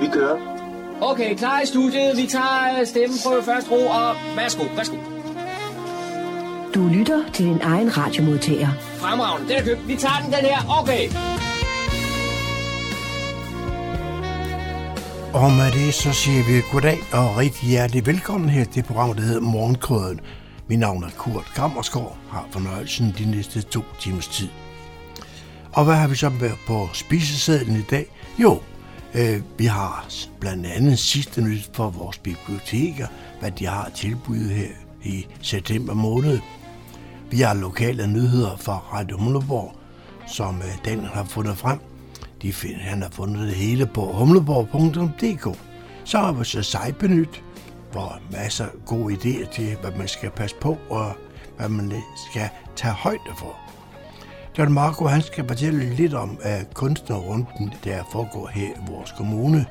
Vi kører. Okay, klar i studiet. Vi tager stemmen på første ro, og værsgo, værsgo. Du lytter til din egen radiomodtager. Fremragende, den er købt. Vi tager den, den her. Okay. Og med det så siger vi goddag og rigtig hjertelig velkommen her til programmet, der hedder Morgenkrøden. Mit navn er Kurt Kammersgaard, har fornøjelsen de næste to timers tid. Og hvad har vi så med på spisesedlen i dag? Jo, øh, Øh, vi har blandt andet sidste nyt for vores biblioteker, hvad de har tilbudt her i september måned. Vi har lokale nyheder fra Radio Humleborg, som øh, Dan har fundet frem. De finder, han har fundet det hele på humleborg.dk. Så har vi så Sejbenyt, hvor masser af gode idéer til, hvad man skal passe på, og hvad man skal tage højde for. John Marco han skal fortælle lidt om uh, kunstnerrunden, der foregår her i vores kommune.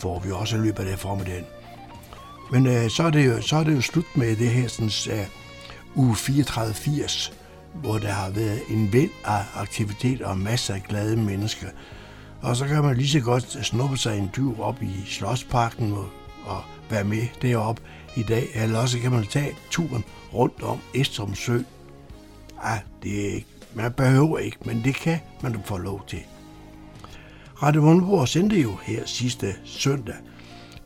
Får vi også i løbet af det formiddagen. Men øh, så, er det jo, så er det jo slut med det her sådan, uh, uge 3480, hvor der har været en væld af aktivitet og masser af glade mennesker. Og så kan man lige så godt snuppe sig en tur op i Slottsparken og, og være med deroppe i dag, eller også kan man tage turen rundt om Estrum Sø. Ah, det er ikke, man behøver ikke, men det kan man få lov til. Radio Mundborg sendte jo her sidste søndag,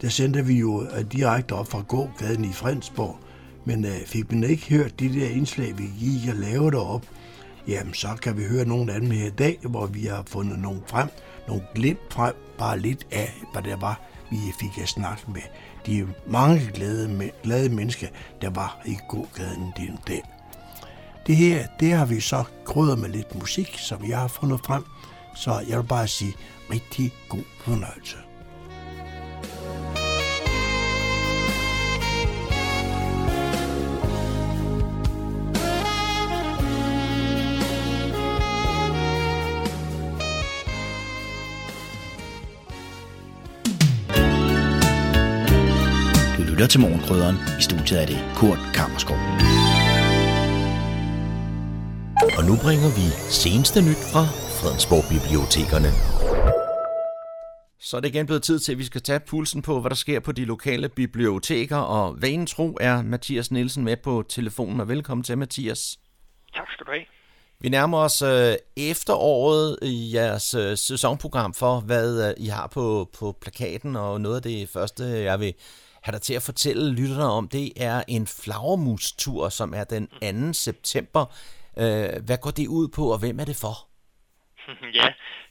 der sendte vi jo øh, direkte op fra gågaden i Frensborg. men øh, fik man ikke hørt de der indslag, vi gik og lavede derop, jamen så kan vi høre nogle af dem her i dag, hvor vi har fundet nogle frem, nogle glimt frem, bare lidt af, hvad det var, vi fik at snakke med de mange glade, glade mennesker, der var i gågaden den dag. Det her, det har vi så krydret med lidt musik, som jeg har fundet frem, så jeg vil bare sige rigtig god fornøjelse. lytter til Morgenkrydderen. I studiet er det Kurt Kammerskov. Og nu bringer vi seneste nyt fra Fredensborg Bibliotekerne. Så er det igen blevet tid til, at vi skal tage pulsen på, hvad der sker på de lokale biblioteker. Og vanen tro er Mathias Nielsen med på telefonen. Og velkommen til, Mathias. Tak skal du have. Vi nærmer os øh, efteråret i jeres øh, sæsonprogram for, hvad øh, I har på, på plakaten. Og noget af det første, jeg vil have dig til at fortælle lytterne om, det er en flagermustur, som er den 2. september. Øh, hvad går det ud på, og hvem er det for? ja,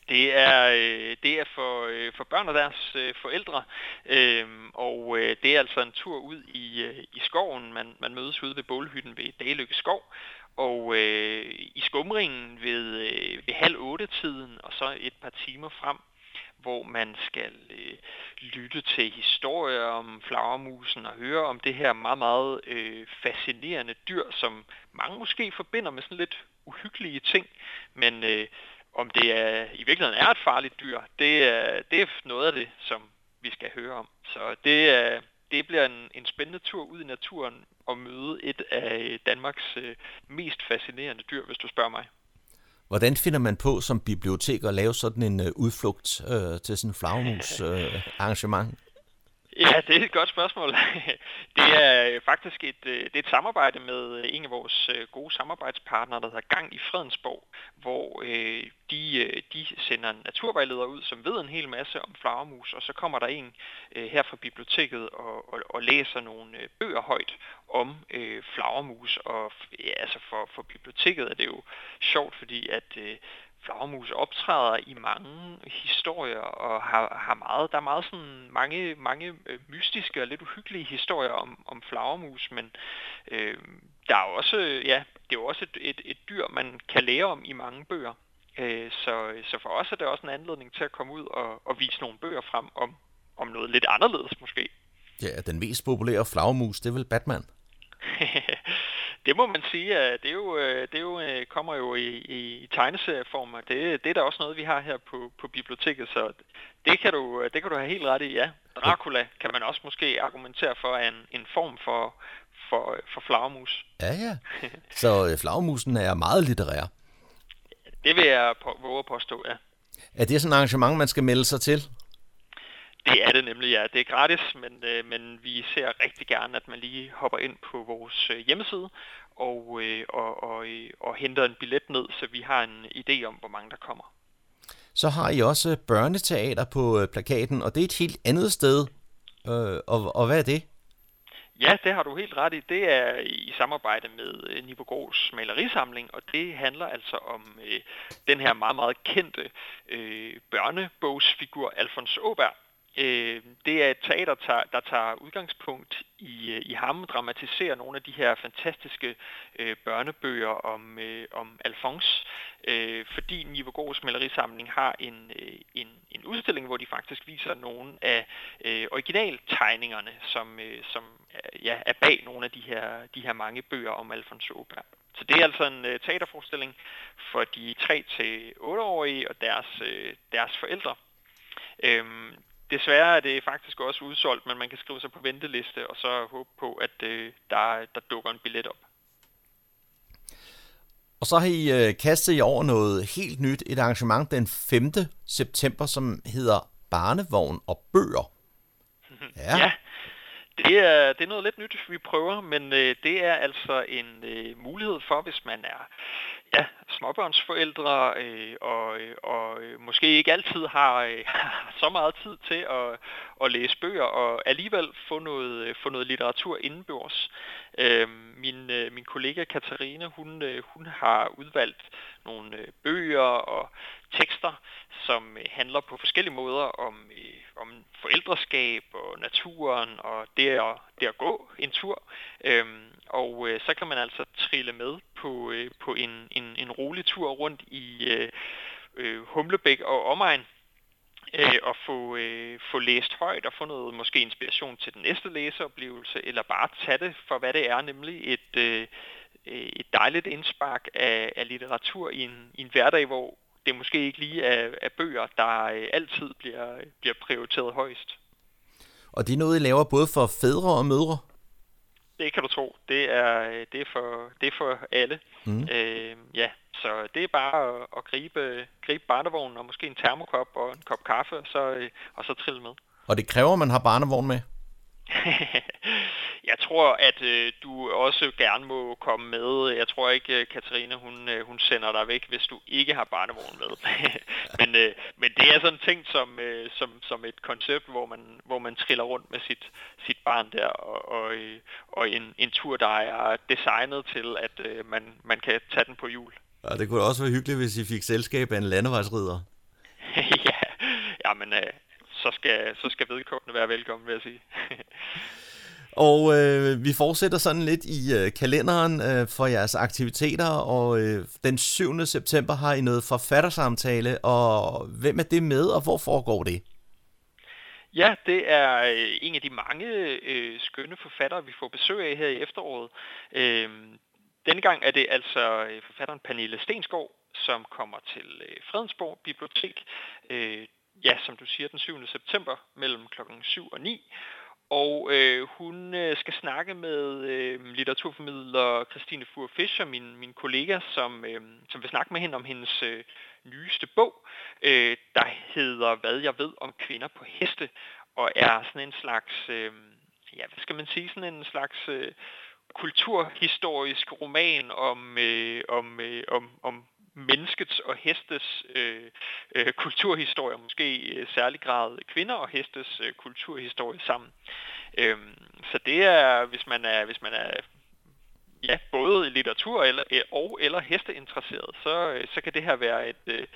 det er, øh, det er for, øh, for børn og deres øh, forældre, øhm, og øh, det er altså en tur ud i, øh, i skoven. Man, man mødes ude ved bålhytten ved Dagelykke Skov, og øh, i skumringen ved, øh, ved halv otte tiden, og så et par timer frem, hvor man skal øh, lytte til historier om flagermusen og høre om det her meget, meget øh, fascinerende dyr, som mange måske forbinder med sådan lidt uhyggelige ting, men øh, om det er i virkeligheden er et farligt dyr, det er, det er noget af det, som vi skal høre om. Så det, er, det bliver en, en spændende tur ud i naturen og møde et af Danmarks øh, mest fascinerende dyr, hvis du spørger mig. Hvordan finder man på som bibliotek at lave sådan en øh, udflugt øh, til sådan en flagmus øh, arrangement? Ja, det er et godt spørgsmål. Det er øh, faktisk et, øh, det er et samarbejde med øh, en af vores gode samarbejdspartnere, der hedder Gang i Fredensborg, hvor de, de sender en naturvejleder ud, som ved en hel masse om flagermus, og så kommer der en her fra biblioteket og, og, og læser nogle bøger højt om øh, flagermus. Og ja, altså for, for biblioteket er det jo sjovt, fordi at øh, flagermus optræder i mange historier og har, har meget, der er meget sådan mange, mange øh, mystiske og lidt uhyggelige historier om, om flagermus, men øh, der er også, ja, det er jo også et, et, et dyr, man kan lære om i mange bøger. Øh, så, så for os er det også en anledning til at komme ud og, og vise nogle bøger frem om, om noget lidt anderledes måske. Ja, den mest populære flagermus, det er vel Batman? det må man sige, at det, er jo, øh, det er jo, øh, kommer jo i, i, i tegneserieform, og det, det er da også noget, vi har her på, på biblioteket, så det kan, du, det kan du have helt ret i, ja. Dracula kan man også måske argumentere for er en, en form for, for, for flagermus. Ja, ja. Så øh, flagermusen er meget litterær. Det vil jeg på, våge at påstå, ja. Er det sådan et arrangement, man skal melde sig til? Det er det nemlig, ja. Det er gratis, men, øh, men vi ser rigtig gerne, at man lige hopper ind på vores øh, hjemmeside og, øh, og, og, øh, og henter en billet ned, så vi har en idé om, hvor mange der kommer. Så har I også børneteater på øh, plakaten, og det er et helt andet sted. Øh, og, og hvad er det? Ja, det har du helt ret i. Det er i samarbejde med Nivogårds malerisamling, og det handler altså om øh, den her meget, meget kendte øh, børnebogsfigur Alfons Åberg, Øh, det er et teater, der, der tager udgangspunkt i, øh, i ham, dramatiserer nogle af de her fantastiske øh, børnebøger om, øh, om Alphonse, øh, fordi Nivogos malerisamling har en, øh, en, en udstilling, hvor de faktisk viser nogle af øh, originaltegningerne, som, øh, som øh, ja, er bag nogle af de her, de her mange bøger om Alphonse Aubert. Så det er altså en øh, teaterforestilling for de 3-8-årige og deres, øh, deres forældre. Øhm, Desværre er det faktisk også udsolgt, men man kan skrive sig på venteliste og så håbe på, at øh, der, der dukker en billet op. Og så har I øh, kastet i over noget helt nyt, et arrangement den 5. september, som hedder Barnevogn og Bøger. Ja, ja det, er, det er noget lidt nyt, vi prøver, men øh, det er altså en øh, mulighed for, hvis man er ja, småbørnsforældre øh, og, øh, og øh, måske ikke altid har, øh, så meget tid til at, at læse bøger og alligevel få noget, øh, få noget litteratur indenbords. Øh, min, øh, min kollega Katarina, hun, øh, hun har udvalgt nogle øh, bøger og tekster, som øh, handler på forskellige måder om, øh, om forældreskab og naturen og det at, det at gå en tur. Øhm, og øh, så kan man altså trille med på, øh, på en, en, en rolig tur rundt i øh, øh, Humlebæk og omegn øh, og få, øh, få læst højt og få noget måske inspiration til den næste læseoplevelse, eller bare tage det for, hvad det er, nemlig et, øh, et dejligt indspark af, af litteratur i en, i en hverdag, hvor det måske ikke lige er, er bøger, der øh, altid bliver, bliver prioriteret højst. Og det er noget, I laver både for fædre og mødre? Det kan du tro. Det er, det er, for, det er for alle. Mm. Øh, ja, så det er bare at, at gribe, gribe barnevognen og måske en termokop og en kop kaffe, og så, øh, og så trille med. Og det kræver, at man har barnevogn med? jeg tror, at øh, du også gerne må komme med. Jeg tror ikke, øh, Katarina, hun, øh, hun sender dig væk, hvis du ikke har barnevogn med. men, øh, men det er sådan en ting som, øh, som, som et koncept, hvor man, hvor man triller rundt med sit, sit barn der, og, og, øh, og en, en tur, der er designet til, at øh, man, man kan tage den på jul. Ja, det kunne også være hyggeligt, hvis I fik selskab af en landevejsrider. ja, ja, men øh, så, skal, så skal vedkommende være velkommen, vil jeg sige. Og øh, vi fortsætter sådan lidt i øh, kalenderen øh, for jeres aktiviteter, og øh, den 7. september har I noget forfattersamtale, og hvem er det med, og hvor foregår det? Ja, det er øh, en af de mange øh, skønne forfattere, vi får besøg af her i efteråret. Øh, denne gang er det altså øh, forfatteren Pernille Stensgaard, som kommer til øh, Fredensborg Bibliotek, øh, ja, som du siger, den 7. september mellem klokken 7 og 9. Og øh, hun øh, skal snakke med øh, litteraturformidler Christine Fur Fischer, min, min kollega, som, øh, som vil snakke med hende om hendes øh, nyeste bog, øh, der hedder Hvad jeg ved om kvinder på heste, og er sådan en slags, øh, ja, hvad skal man sige, sådan en slags øh, kulturhistorisk roman om, øh, om, øh, om, om menneskets og hestes øh, øh, kulturhistorie, måske i øh, særlig grad kvinder og hestes øh, kulturhistorie sammen. Øhm, så det er, hvis man er, hvis man er ja, både litteratur eller, øh, og eller hesteinteresseret, så, øh, så kan det her være et, øh,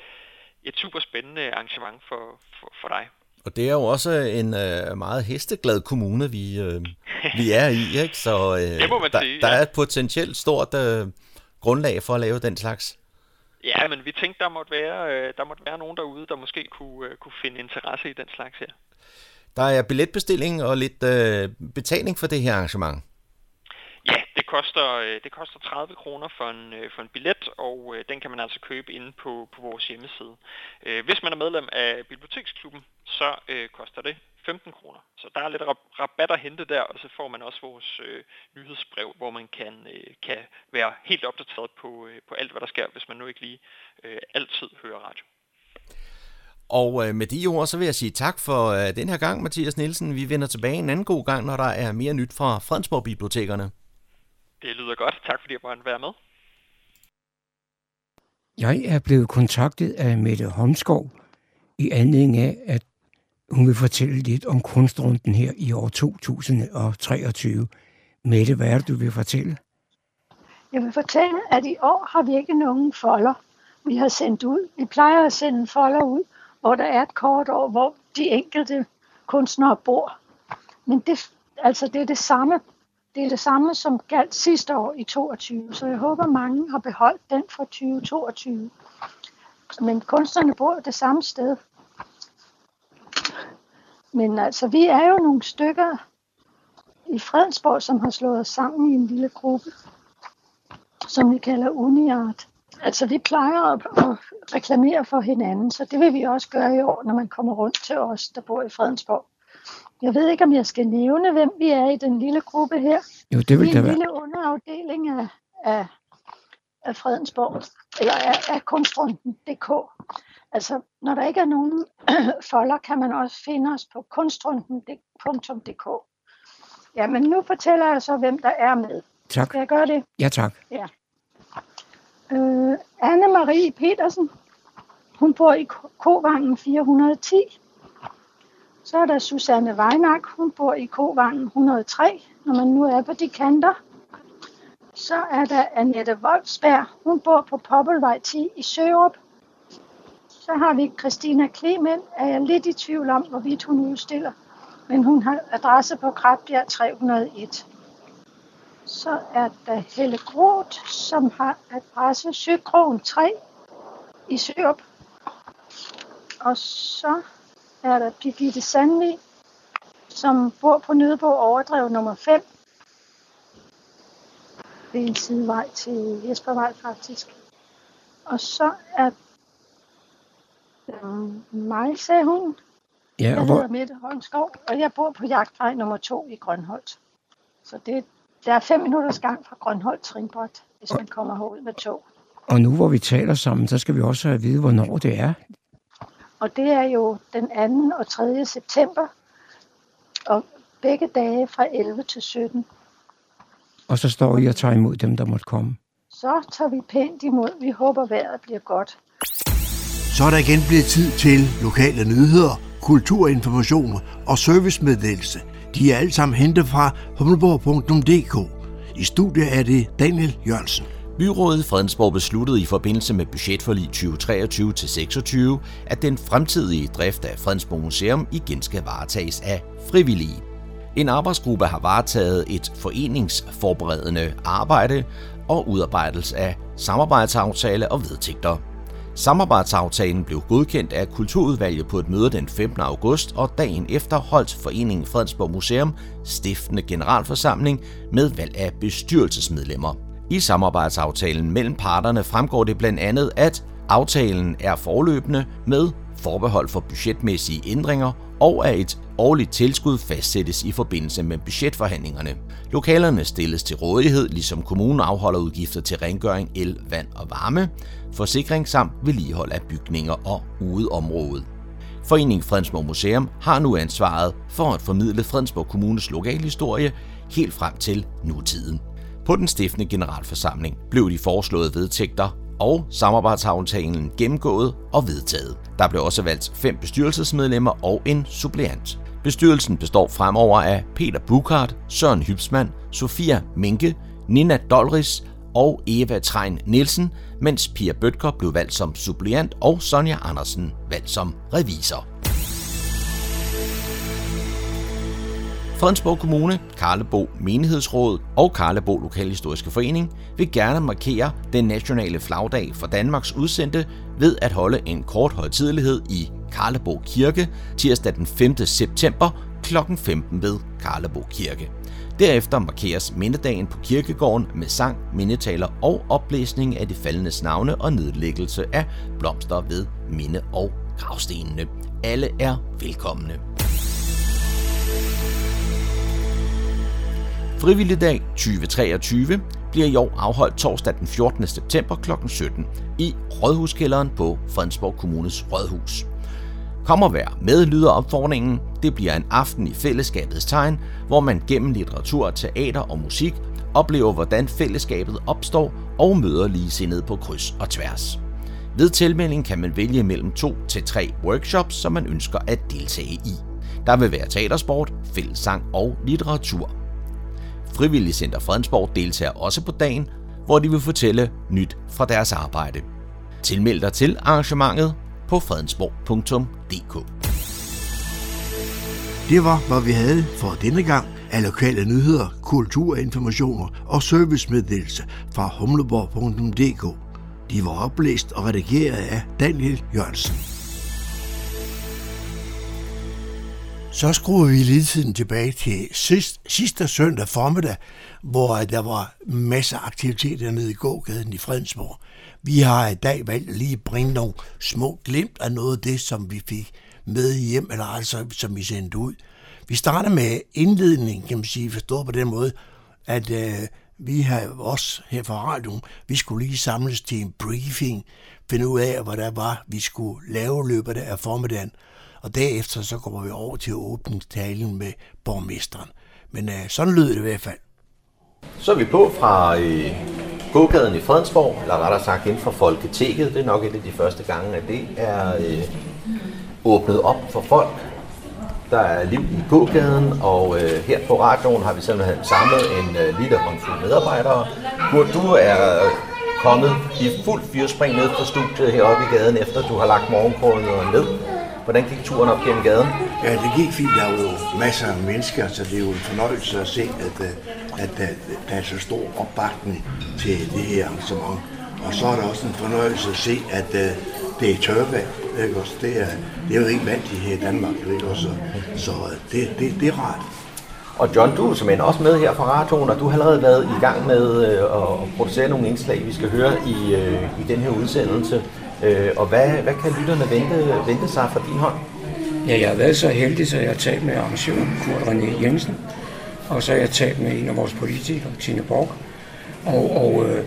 et super spændende arrangement for, for, for dig. Og det er jo også en øh, meget hesteglad kommune, vi, øh, vi er i, ikke? Så øh, det må man der, sige, der ja. er et potentielt stort øh, grundlag for at lave den slags. Ja, men vi tænkte, der måtte være, øh, der måtte være nogen derude, der måske kunne, øh, kunne finde interesse i den slags her. Der er billetbestilling og lidt øh, betaling for det her arrangement. Koster, øh, det koster 30 kroner for en, øh, for en billet, og øh, den kan man altså købe inde på, på vores hjemmeside. Øh, hvis man er medlem af Biblioteksklubben, så øh, koster det 15 kroner. Så der er lidt rabat at hente der, og så får man også vores øh, nyhedsbrev, hvor man kan, øh, kan være helt opdateret på, øh, på alt, hvad der sker, hvis man nu ikke lige øh, altid hører radio. Og øh, med de ord, så vil jeg sige tak for øh, den her gang, Mathias Nielsen. Vi vender tilbage en anden god gang, når der er mere nyt fra Fredensborg Bibliotekerne. Det lyder godt. Tak fordi jeg måtte være med. Jeg er blevet kontaktet af Mette Holmskov i anledning af, at hun vil fortælle lidt om kunstrunden her i år 2023. Mette, hvad er det, du vil fortælle? Jeg vil fortælle, at i år har vi ikke nogen folder, vi har sendt ud. Vi plejer at sende folder ud, hvor der er et kort over, hvor de enkelte kunstnere bor. Men det, altså det er det samme. Det er det samme, som galt sidste år i 22. Så jeg håber, mange har beholdt den fra 2022. Men kunstnerne bor det samme sted. Men altså, vi er jo nogle stykker i Fredensborg, som har slået os sammen i en lille gruppe, som vi kalder Uniart. Altså, vi plejer at, at reklamere for hinanden, så det vil vi også gøre i år, når man kommer rundt til os, der bor i Fredensborg. Jeg ved ikke, om jeg skal nævne, hvem vi er i den lille gruppe her. Jo, det vil vi er en være. lille underafdeling af, af, af Fredensborg, eller af, af kunstrunden.dk. Altså, når der ikke er nogen folder, kan man også finde os på kunstrunden.dk. Ja, men nu fortæller jeg så, hvem der er med. Tak. Skal jeg gøre det? Ja, tak. Øh, Anne-Marie Petersen, hun bor i Ko- Kovangen 410. Så er der Susanne Weinak, hun bor i Kovangen 103, når man nu er på de kanter. Så er der Annette Wolfsberg, hun bor på Poppelvej 10 i Sørup. Så har vi Christina Klemen, er jeg lidt i tvivl om, hvorvidt hun udstiller, men hun har adresse på Krabbjerg 301. Så er der Helle Groth, som har adresse Søkrogen 3 i Sørup. Og så er der Birgitte Sandvig, som bor på Nødebo Overdrev nummer 5. Det er en sidevej til Jespervej faktisk. Og så er mig, sagde hun. Ja, Jeg og hedder hvor, Mette Holmskov, og jeg bor på jagtvej nummer 2 i Grønholdt. Så det, der er fem minutters gang fra Grønholdt Trinbræt, hvis man kommer herud med tog. og nu hvor vi taler sammen, så skal vi også have at vide, hvornår det er. Og det er jo den 2. og 3. september, og begge dage fra 11 til 17. Og så står I og tager imod dem, der måtte komme. Så tager vi pænt imod. Vi håber, vejret bliver godt. Så er der igen blevet tid til lokale nyheder, kulturinformation og servicemeddelelse. De er alle sammen hentet fra humleborg.dk. I studiet er det Daniel Jørgensen. Byrådet i Fredensborg besluttede i forbindelse med budgetforlig 2023-26, at den fremtidige drift af Fredensborg Museum igen skal varetages af frivillige. En arbejdsgruppe har varetaget et foreningsforberedende arbejde og udarbejdelse af samarbejdsaftale og vedtægter. Samarbejdsaftalen blev godkendt af Kulturudvalget på et møde den 15. august, og dagen efter holdt Foreningen Fredensborg Museum stiftende generalforsamling med valg af bestyrelsesmedlemmer. I samarbejdsaftalen mellem parterne fremgår det blandt andet, at aftalen er forløbende med forbehold for budgetmæssige ændringer og at et årligt tilskud fastsættes i forbindelse med budgetforhandlingerne. Lokalerne stilles til rådighed, ligesom kommunen afholder udgifter til rengøring, el, vand og varme, forsikring samt vedligehold af bygninger og udeområdet. Foreningen Fredensborg Museum har nu ansvaret for at formidle Fredensborg Kommunes lokalhistorie helt frem til nutiden. På den stiftende generalforsamling blev de foreslåede vedtægter og samarbejdsaftalen gennemgået og vedtaget. Der blev også valgt fem bestyrelsesmedlemmer og en suppleant. Bestyrelsen består fremover af Peter Bukart, Søren Hybsmann, Sofia Minke, Nina Dolris og Eva Trein Nielsen, mens Pia Bøtger blev valgt som suppleant og Sonja Andersen valgt som revisor. Fredensborg Kommune, Karlebo Menighedsråd og Karlebo Lokalhistoriske Forening vil gerne markere den nationale flagdag for Danmarks udsendte ved at holde en kort højtidelighed i Karlebo Kirke tirsdag den 5. september kl. 15 ved Karlebo Kirke. Derefter markeres mindedagen på kirkegården med sang, mindetaler og oplæsning af de faldendes navne og nedlæggelse af blomster ved minde- og gravstenene. Alle er velkomne. Frivilligdag 2023 bliver i år afholdt torsdag den 14. september kl. 17 i Rådhuskælderen på Fredensborg Kommunes Rådhus. Kom og vær med, lyder opfordringen. Det bliver en aften i fællesskabets tegn, hvor man gennem litteratur, teater og musik oplever, hvordan fællesskabet opstår og møder ligesindede på kryds og tværs. Ved tilmelding kan man vælge mellem to til tre workshops, som man ønsker at deltage i. Der vil være teatersport, fællessang og litteratur. Frivillig Center Fredensborg deltager også på dagen, hvor de vil fortælle nyt fra deres arbejde. Tilmeld dig til arrangementet på fredensborg.dk. Det var, hvad vi havde for denne gang af lokale nyheder, kulturinformationer og servicemeddelelse fra humleborg.dk. De var oplæst og redigeret af Daniel Jørgensen. Så skruer vi lige tiden tilbage til sidst, sidste søndag formiddag, hvor der var masser af aktiviteter nede i gågaden i Fredensborg. Vi har i dag valgt lige bringe nogle små glimt af noget af det, som vi fik med hjem, eller altså som vi sendte ud. Vi starter med indledning, kan man sige, forstået på den måde, at øh, vi har også her fra radioen, vi skulle lige samles til en briefing, finde ud af, hvad der var, vi skulle lave løbet af formiddagen. Og derefter så kommer vi over til åbningstalen med borgmesteren. Men øh, sådan lød det i hvert fald. Så er vi på fra øh, gågaden i Fredensborg, eller rettere sagt inden for Folketeket. Det er nok et af de første gange, at det er øh, åbnet op for folk. Der er liv i gågaden, og øh, her på radioen har vi simpelthen samlet en øh, lille håndfuld medarbejdere. Hvor du er øh, kommet i fuld fyrspring ned fra studiet heroppe i gaden, efter du har lagt morgenkåret ned. Hvordan gik turen op gennem gaden? Ja, det gik fint. Der er jo masser af mennesker, så det er jo en fornøjelse at se, at, øh, at, at der er så stor opbakning til det her arrangement. Og så er det også en fornøjelse at se, at uh, det er tørvejr. Ikke også? Det, er, det er jo ikke vant til her i Danmark. Ikke også? Så, så det, det, det er rart. Og John, du er simpelthen også med her fra radioen, og du har allerede været i gang med øh, at producere nogle indslag, vi skal høre i, øh, i den her udsendelse. Øh, og hvad, hvad kan lytterne vente, vente sig fra din hånd? Ja, jeg har været så heldig, så jeg har talt med arrangøren Kurt René Jensen, og så har jeg talt med en af vores politikere, Tine Borg. Og, og, øh,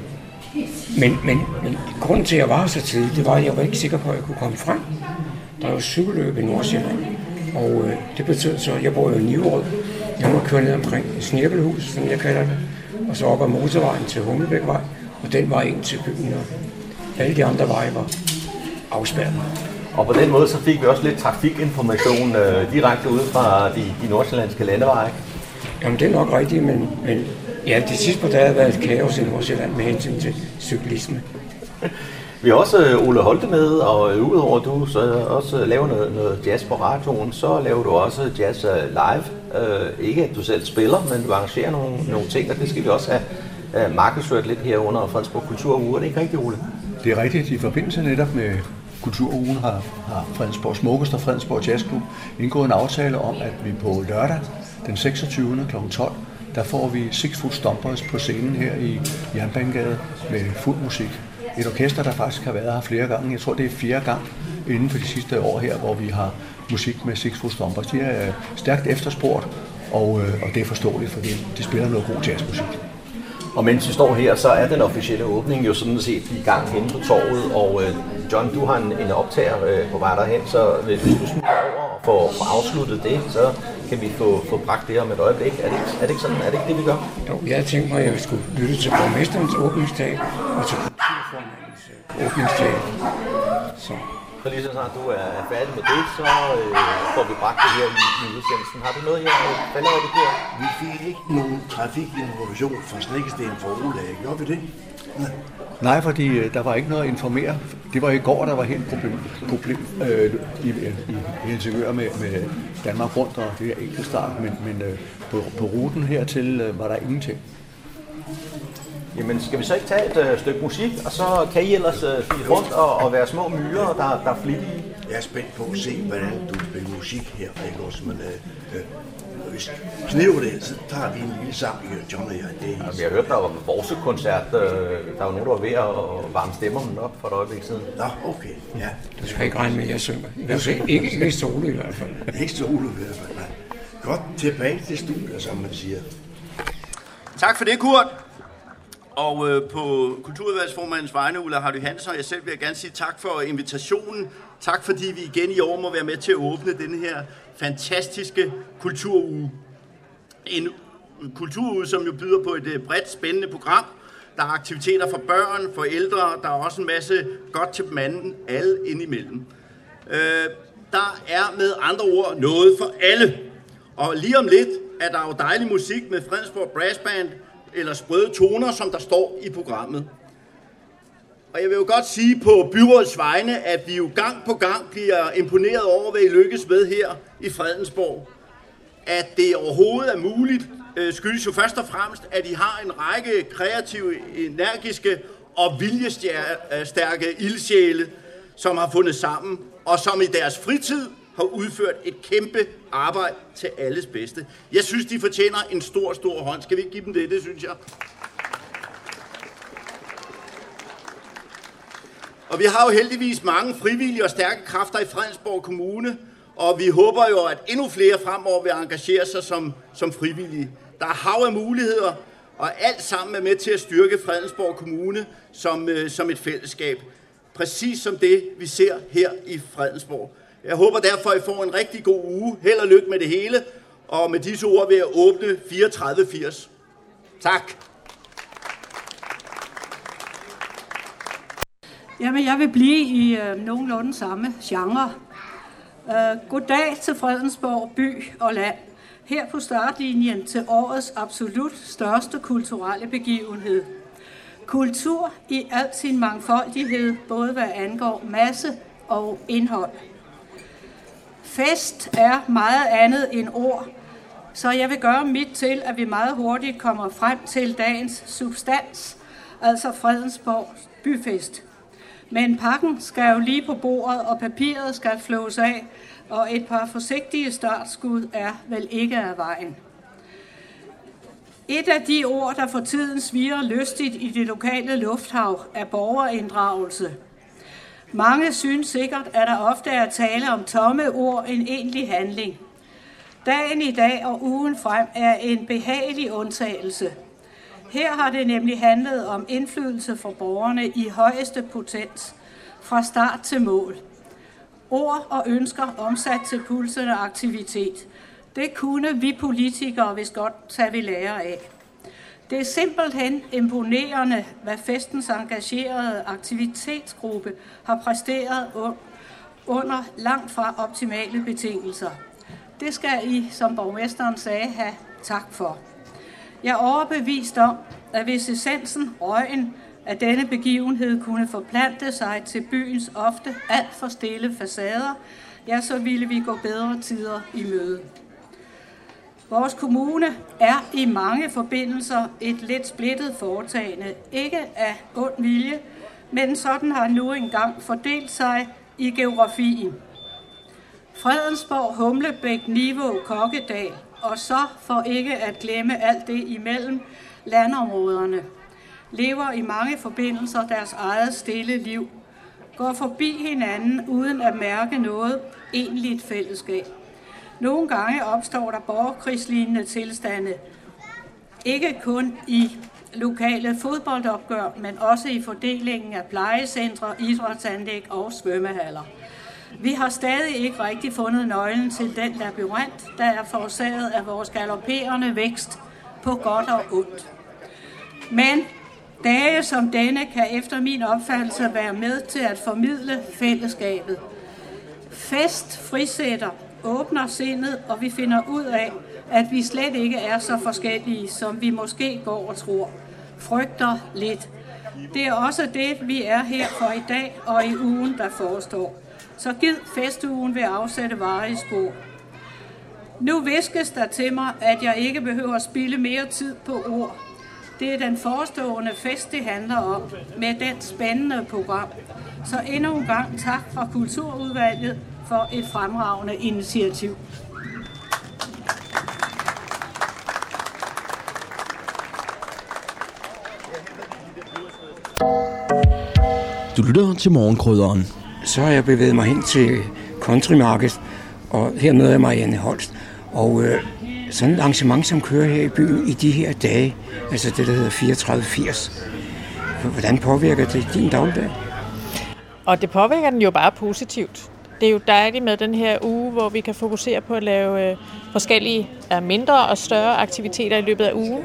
men, men, men grunden til, at jeg var så tidlig, det var, at jeg var ikke sikker på, at jeg kunne komme frem. Der er jo cykelløb i Nordsjælland, og øh, det betød så, at jeg bor jo i Niverød. Jeg må køre ned omkring Snirkelhus, som jeg kalder det, og så op ad motorvejen til Humlebækvej, og den var ind til byen. Og alle de andre veje var afspærret. Og på den måde så fik vi også lidt trafikinformation øh, direkte ud fra de, de nordsjællandske landeveje. Jamen det er nok rigtigt, men, men ja, de sidste par dage har været et kaos i Nordsjælland med hensyn til cyklisme. Vi har også øh, Ole Holte med, og øh, udover du så også laver noget, noget jazz på radioen, så laver du også jazz øh, live. Uh, ikke at du selv spiller, men du arrangerer nogle, nogle ting, og det skal vi også have uh, markedsført lidt her under Fredensborg Kulturuge. Er det ikke rigtigt, Ole? Det er rigtigt. I forbindelse netop med Kulturugen har, har Fredensborg Smukkest og Fredensborg Jazzklub indgået en aftale om, at vi på lørdag den 26. kl. 12, der får vi Six Foot Stompers på scenen her i Jernbanegade med fuld musik. Et orkester, der faktisk har været her flere gange. Jeg tror, det er fjerde gang inden for de sidste år her, hvor vi har musik med Six Foot Stompers. De er stærkt efterspurgt, og, øh, og det er forståeligt, fordi de spiller noget god jazzmusik. Og mens vi står her, så er den officielle åbning jo sådan set i gang henne på torvet, og øh, John, du har en, en optager øh, på vej derhen, så øh, hvis du smutter over og får, får afsluttet det, så kan vi få, få bragt det om et øjeblik. Er det, er det ikke sådan? Er det ikke det, vi gør? Jo, jeg tænkte mig, at jeg skulle lytte til borgmesterens åbningstag og til kulturformandens øh, åbningstag. Så så lige så snart du er færdig med det, så øh, får vi bragt det her i, i udsendelsen. Har du noget her, hvad laver du her? Vi fik ikke nogen trafikinformation fra Snikkesten for Ole. Gjorde vi det? Nej. Nej, fordi øh, der var ikke noget at informere. Det var i går, der var helt problem, problem øh, i, i, i Helsingør med, med Danmark rundt og det her start, men, men øh, på, på ruten hertil øh, var der ingenting. Jamen, skal vi så ikke tage et øh, stykke musik, og så kan I ellers øh, file rundt og, og være små myrer, der, der er flittige? Jeg er spændt på at se, hvordan du spiller musik her, ikke også? Men, øh, øh, hvis kniver det, så tager vi en lille sang, John og jeg. Det er Jamen, jeg hørte, der var en koncert øh, Der var nogen, der var ved at varme stemmerne op for et øjeblik siden. Nå, okay, ja. Du skal ikke regne med, at jeg synger. Jeg skal ikke, ikke solo i hvert fald. ikke solo i hvert fald, nej. Godt tilbage til studiet, som man siger. Tak for det, Kurt. Og øh, på Kulturudvalgsformandens vegne, Ulla Hardy Hansen og jeg selv vil jeg gerne sige tak for invitationen. Tak fordi vi igen i år må være med til at åbne den her fantastiske kulturuge. En kulturuge, som jo byder på et øh, bredt spændende program. Der er aktiviteter for børn, for ældre, der er også en masse godt til manden, alle indimellem. Øh, der er med andre ord noget for alle. Og lige om lidt er der jo dejlig musik med Fredensborg Brass Band, eller sprøde toner, som der står i programmet. Og jeg vil jo godt sige på byrådets vegne, at vi jo gang på gang bliver imponeret over, hvad I lykkes med her i Fredensborg. At det overhovedet er muligt, øh, skyldes jo først og fremmest, at I har en række kreative, energiske og viljestærke ildsjæle, som har fundet sammen, og som i deres fritid har udført et kæmpe arbejde til alles bedste. Jeg synes, de fortjener en stor, stor hånd. Skal vi ikke give dem det? Det synes jeg. Og vi har jo heldigvis mange frivillige og stærke kræfter i Fredensborg Kommune, og vi håber jo, at endnu flere fremover vil engagere sig som, som frivillige. Der er hav af muligheder, og alt sammen er med til at styrke Fredensborg Kommune som, øh, som et fællesskab. Præcis som det, vi ser her i Fredensborg. Jeg håber derfor, at I får en rigtig god uge. Held og lykke med det hele. Og med disse ord vil jeg åbne 3480. Tak. Jamen, jeg vil blive i øh, nogenlunde samme genre. Øh, goddag til Fredensborg by og land. Her på startlinjen til årets absolut største kulturelle begivenhed. Kultur i al sin mangfoldighed, både hvad angår masse og indhold. Fest er meget andet end ord, så jeg vil gøre mit til, at vi meget hurtigt kommer frem til dagens substans, altså Fredensborg byfest. Men pakken skal jo lige på bordet, og papiret skal flås af, og et par forsigtige startskud er vel ikke af vejen. Et af de ord, der for tiden sviger lystigt i det lokale lufthav, er borgerinddragelse. Mange synes sikkert, at der ofte er tale om tomme ord en egentlig handling. Dagen i dag og ugen frem er en behagelig undtagelse. Her har det nemlig handlet om indflydelse for borgerne i højeste potens, fra start til mål. Ord og ønsker omsat til pulserende aktivitet. Det kunne vi politikere hvis godt tage vi lære af. Det er simpelthen imponerende, hvad festens engagerede aktivitetsgruppe har præsteret under langt fra optimale betingelser. Det skal I, som borgmesteren sagde, have tak for. Jeg er overbevist om, at hvis essensen, røgen af denne begivenhed kunne forplante sig til byens ofte alt for stille facader, ja, så ville vi gå bedre tider i møde. Vores kommune er i mange forbindelser et lidt splittet foretagende. Ikke af ond vilje, men sådan har nu engang fordelt sig i geografien. Fredensborg, Humlebæk, Niveau, Kokkedal, og så for ikke at glemme alt det imellem landområderne, lever i mange forbindelser deres eget stille liv, går forbi hinanden uden at mærke noget egentligt fællesskab. Nogle gange opstår der borgerkrigslignende tilstande, ikke kun i lokale fodboldopgør, men også i fordelingen af plejecentre, idrætsanlæg og svømmehaller. Vi har stadig ikke rigtig fundet nøglen til den labyrint, der er forårsaget af vores galopperende vækst på godt og ondt. Men dage som denne kan efter min opfattelse være med til at formidle fællesskabet. Fest frisætter, åbner sindet, og vi finder ud af, at vi slet ikke er så forskellige, som vi måske går og tror. Frygter lidt. Det er også det, vi er her for i dag og i ugen, der forestår. Så giv festugen ved afsætte varige spor. Nu viskes der til mig, at jeg ikke behøver at spille mere tid på ord. Det er den forestående fest, det handler om, med den spændende program. Så endnu en gang tak fra Kulturudvalget for et fremragende initiativ. Du lytter til morgenkrydderen. Så har jeg bevæget mig hen til Country Market, og her møder jeg Marianne Holst. Og øh, sådan et arrangement, som kører her i byen i de her dage, altså det, der hedder 3480, hvordan påvirker det din dagligdag? Og det påvirker den jo bare positivt. Det er jo dejligt med den her uge, hvor vi kan fokusere på at lave øh, forskellige mindre og større aktiviteter i løbet af ugen.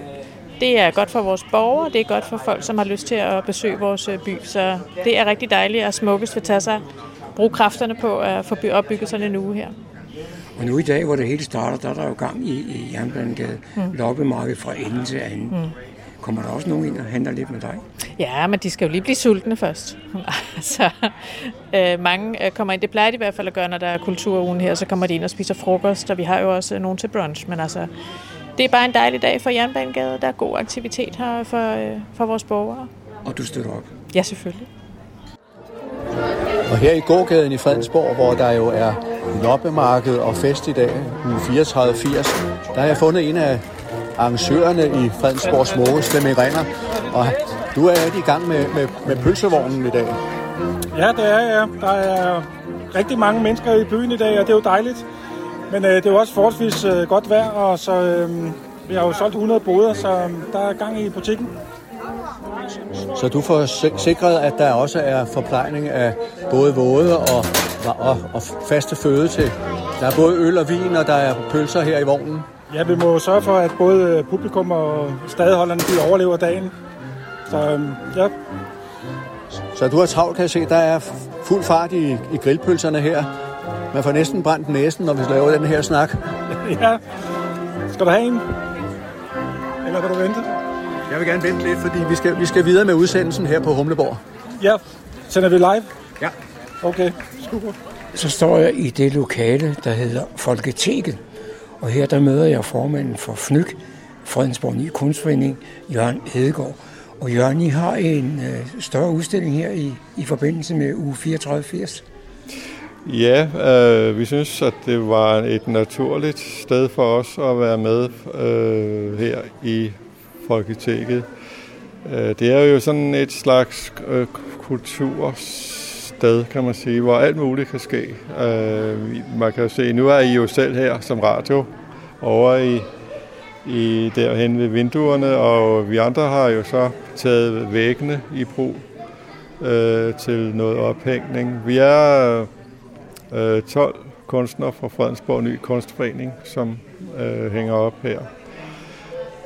Det er godt for vores borgere, det er godt for folk, som har lyst til at besøge vores øh, by. Så det er rigtig dejligt, at Smukkest vil tage sig bruge kræfterne på at få opbygget sådan en uge her. Og nu i dag, hvor det hele starter, der er der jo gang i, i Jernbanegade, mm. loppemarked fra ende til anden. Mm. Kommer der også nogen ind og handler lidt med dig? Ja, men de skal jo lige blive sultne først. så øh, mange øh, kommer ind, det plejer de i hvert fald at gøre, når der er kulturugen her, så kommer de ind og spiser frokost, og vi har jo også øh, nogen til brunch, men altså, det er bare en dejlig dag for Jernbanegade. Der er god aktivitet her for, øh, for vores borgere. Og du støtter op? Ja, selvfølgelig. Og her i gågaden i Fredensborg, hvor der jo er loppemarked og fest i dag, uge 34-80, der har jeg fundet en af arrangørerne i Fredensborg Smukke, Flemming Renner. Og du er i gang med, med, med pølsevognen i dag. Ja, det er jeg. Der er rigtig mange mennesker i byen i dag, og det er jo dejligt. Men øh, det er jo også forholdsvis øh, godt vejr, og så øh, vi har jo solgt 100 boder, så øh, der er gang i butikken. Så du får sikret, at der også er forplejning af både våde og, og, og faste føde til. Der er både øl og vin, og der er pølser her i vognen. Ja, vi må sørge for, at både publikum og stadigholderne de overlever dagen. Så øhm, ja. Så du har travlt, kan jeg se. Der er fuld fart i, i grillpølserne her. Man får næsten brændt næsen, når vi laver den her snak. ja. Skal du have en? Eller vil du vente? Jeg vil gerne vente lidt, fordi vi skal, vi skal videre med udsendelsen her på Humleborg. Ja. Sender vi live? Ja. Okay, super. Så står jeg i det lokale, der hedder Folketeket. Og her der møder jeg formanden for FNYK, Fredensborg Ny Kunstforening, Jørgen Hedegaard. Og Jørgen, I har en øh, større udstilling her i, i forbindelse med uge 3480. Ja, øh, vi synes, at det var et naturligt sted for os at være med øh, her i Folketinget. Øh, det er jo sådan et slags øh, sted, kan man sige, hvor alt muligt kan ske. Øh, man kan se, nu er I jo selv her som radio over i, i derhen ved vinduerne, og vi andre har jo så taget væggene i brug øh, til noget ophængning. Vi er øh, 12 kunstnere fra Fredensborg Ny Kunstforening, som øh, hænger op her.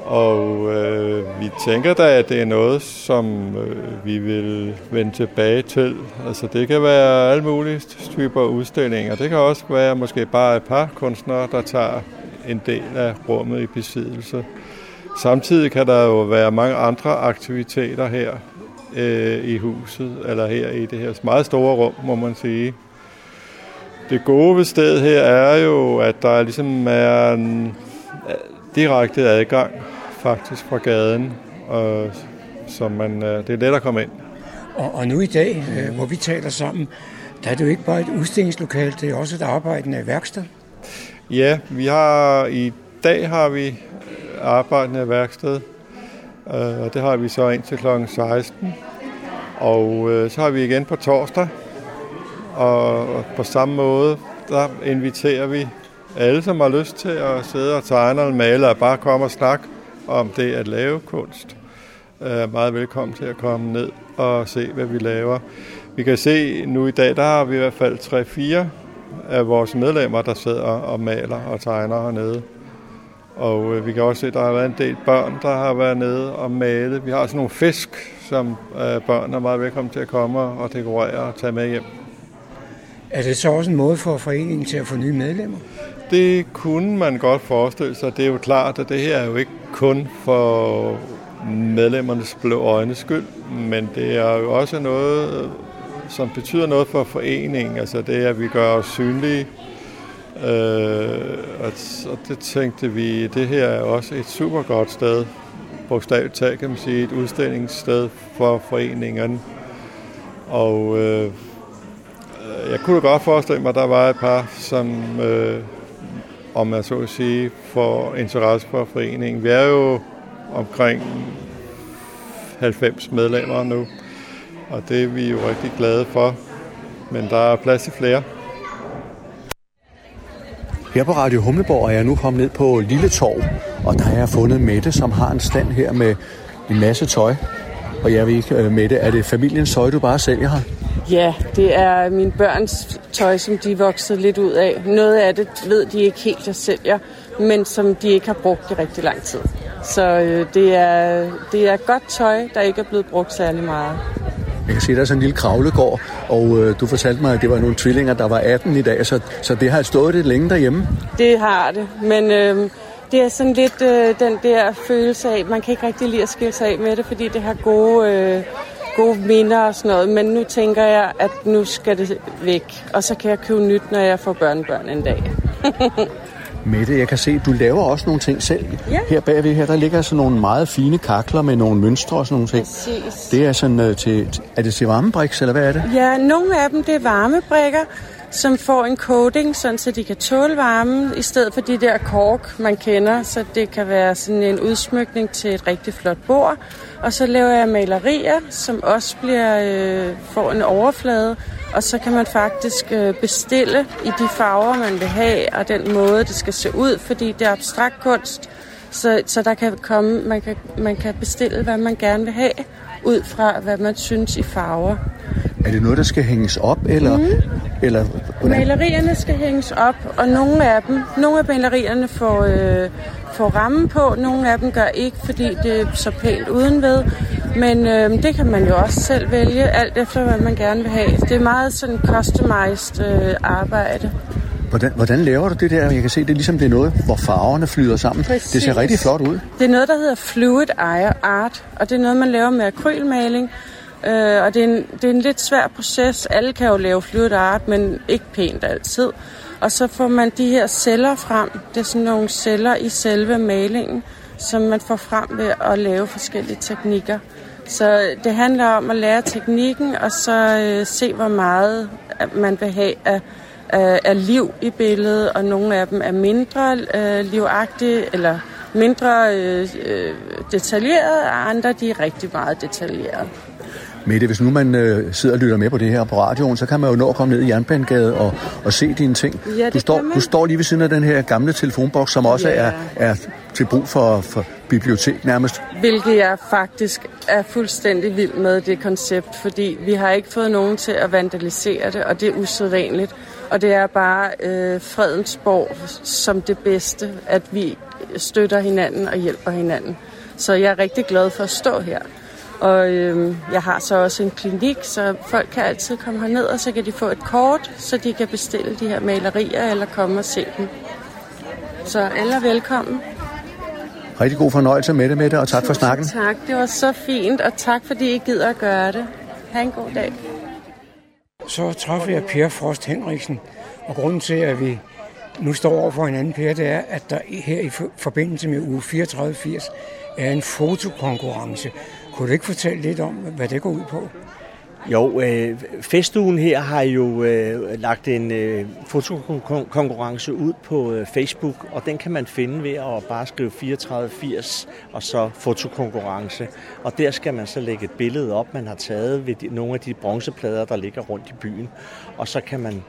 Og øh, vi tænker da, at det er noget, som øh, vi vil vende tilbage til. Altså det kan være alle mulige typer udstillinger. Det kan også være måske bare et par kunstnere, der tager en del af rummet i besiddelse. Samtidig kan der jo være mange andre aktiviteter her øh, i huset, eller her i det her meget store rum, må man sige. Det gode ved stedet her er jo, at der ligesom er en øh, direkte adgang faktisk fra gaden, og, så man, øh, det er let at komme ind. Og, og nu i dag, øh, hvor vi taler sammen, der er det jo ikke bare et udstillingslokal, det er også et arbejdende værksted. Ja, vi har i dag har vi arbejdende værksted, øh, og det har vi så indtil kl. 16. Og så har vi igen på torsdag, og på samme måde, der inviterer vi alle, som har lyst til at sidde og tegne og male, og bare komme og snakke om det at lave kunst. Er meget velkommen til at komme ned og se, hvad vi laver. Vi kan se nu i dag, der har vi i hvert fald 3-4 af vores medlemmer, der sidder og maler og tegner hernede. Og øh, vi kan også se, at der har været en del børn, der har været nede og male. Vi har også nogle fisk, som øh, børn er meget velkommen til at komme og dekorere og tage med hjem. Er det så også en måde for foreningen til at få nye medlemmer? Det kunne man godt forestille sig. Det er jo klart, at det her er jo ikke kun for medlemmernes blå øjnes skyld, men det er jo også noget, som betyder noget for foreningen. Altså det, at vi gør os synlige. Øh, og det tænkte vi, det her er også et super godt sted, bogstaveligt talt kan man sige, et udstillingssted for foreningerne. Og øh, jeg kunne godt forestille mig, at der var et par, som øh, om man så at sige, for interesse for foreningen. Vi er jo omkring 90 medlemmer nu, og det er vi jo rigtig glade for. Men der er plads til flere. Her på Radio Humleborg er jeg nu kommet ned på Lille Torv, og der har jeg fundet Mette, som har en stand her med en masse tøj. Og jeg ved ikke, øh, Mette, er det familiens tøj, du bare sælger her? Ja, det er mine børns tøj, som de er vokset lidt ud af. Noget af det ved de ikke helt, jeg sælger, men som de ikke har brugt i rigtig lang tid. Så øh, det, er, det er godt tøj, der ikke er blevet brugt særlig meget. Jeg kan se, der er sådan en lille kravlegård, og øh, du fortalte mig, at det var nogle tvillinger, der var 18 i dag, så, så det har stået lidt længe derhjemme. Det har det, men øh, det er sådan lidt øh, den der følelse af, man kan ikke rigtig lide at skille sig af med det, fordi det har gode, øh, gode minder og sådan noget. Men nu tænker jeg, at nu skal det væk, og så kan jeg købe nyt, når jeg får børnebørn en dag. Mette, jeg kan se, du laver også nogle ting selv. Ja. Her bagved her, der ligger sådan nogle meget fine kakler med nogle mønstre og sådan nogle ting. Præcis. Det er sådan uh, til, er det til varmebriks, eller hvad er det? Ja, nogle af dem det er varmebrikker, som får en coating, sådan så de kan tåle varmen, i stedet for de der kork, man kender. Så det kan være sådan en udsmykning til et rigtig flot bord. Og så laver jeg malerier, som også bliver, øh, får en overflade. Og så kan man faktisk øh, bestille i de farver, man vil have, og den måde, det skal se ud, fordi det er abstrakt kunst. Så, så der kan komme, man kan, man kan bestille, hvad man gerne vil have, ud fra, hvad man synes i farver. Er det noget, der skal hænges op, eller, mm. eller hvordan? Malerierne skal hænges op, og nogle af dem, nogle af malerierne får, øh, får ramme på, nogle af dem gør ikke, fordi det er så pænt udenved. Men øh, det kan man jo også selv vælge, alt efter hvad man gerne vil have. Det er meget sådan customized øh, arbejde. Hvordan, hvordan laver du det der? Jeg kan se, det er ligesom det er noget, hvor farverne flyder sammen. Præcis. Det ser rigtig flot ud. Det er noget, der hedder fluid art, og det er noget, man laver med akrylmaling. Øh, og det er, en, det er en lidt svær proces. Alle kan jo lave fluid art, men ikke pænt altid. Og så får man de her celler frem. Det er sådan nogle celler i selve malingen, som man får frem ved at lave forskellige teknikker. Så det handler om at lære teknikken, og så øh, se, hvor meget man vil have af, af, af liv i billedet, og nogle af dem er mindre øh, livagtige, eller mindre øh, øh, detaljerede, og andre de er rigtig meget detaljerede. Mette, hvis nu man øh, sidder og lytter med på det her på radioen, så kan man jo nå at komme ned i Jernbanegade og, og se dine ting. Ja, du, står, du står lige ved siden af den her gamle telefonboks, som også Ja. er, er til brug for, for bibliotek nærmest. Hvilket jeg faktisk er fuldstændig vild med det koncept, fordi vi har ikke fået nogen til at vandalisere det, og det er usædvanligt. Og det er bare øh, Fredensborg som det bedste, at vi støtter hinanden og hjælper hinanden. Så jeg er rigtig glad for at stå her. Og øh, jeg har så også en klinik, så folk kan altid komme herned, og så kan de få et kort, så de kan bestille de her malerier eller komme og se dem. Så alle er velkommen. Rigtig god fornøjelse med det, Mette, og tak for snakken. Tak, det var så fint, og tak fordi I gider at gøre det. Ha' en god dag. Så træffede jeg Per Frost Henriksen, og grunden til, at vi nu står over for hinanden, Per, det er, at der her i for- forbindelse med uge 34-80 er en fotokonkurrence. Kunne du ikke fortælle lidt om, hvad det går ud på? Jo, øh, festugen her har jo øh, lagt en øh, fotokonkurrence ud på øh, Facebook, og den kan man finde ved at bare skrive 3480 og så fotokonkurrence. Og der skal man så lægge et billede op, man har taget ved de, nogle af de bronzeplader, der ligger rundt i byen, og så kan man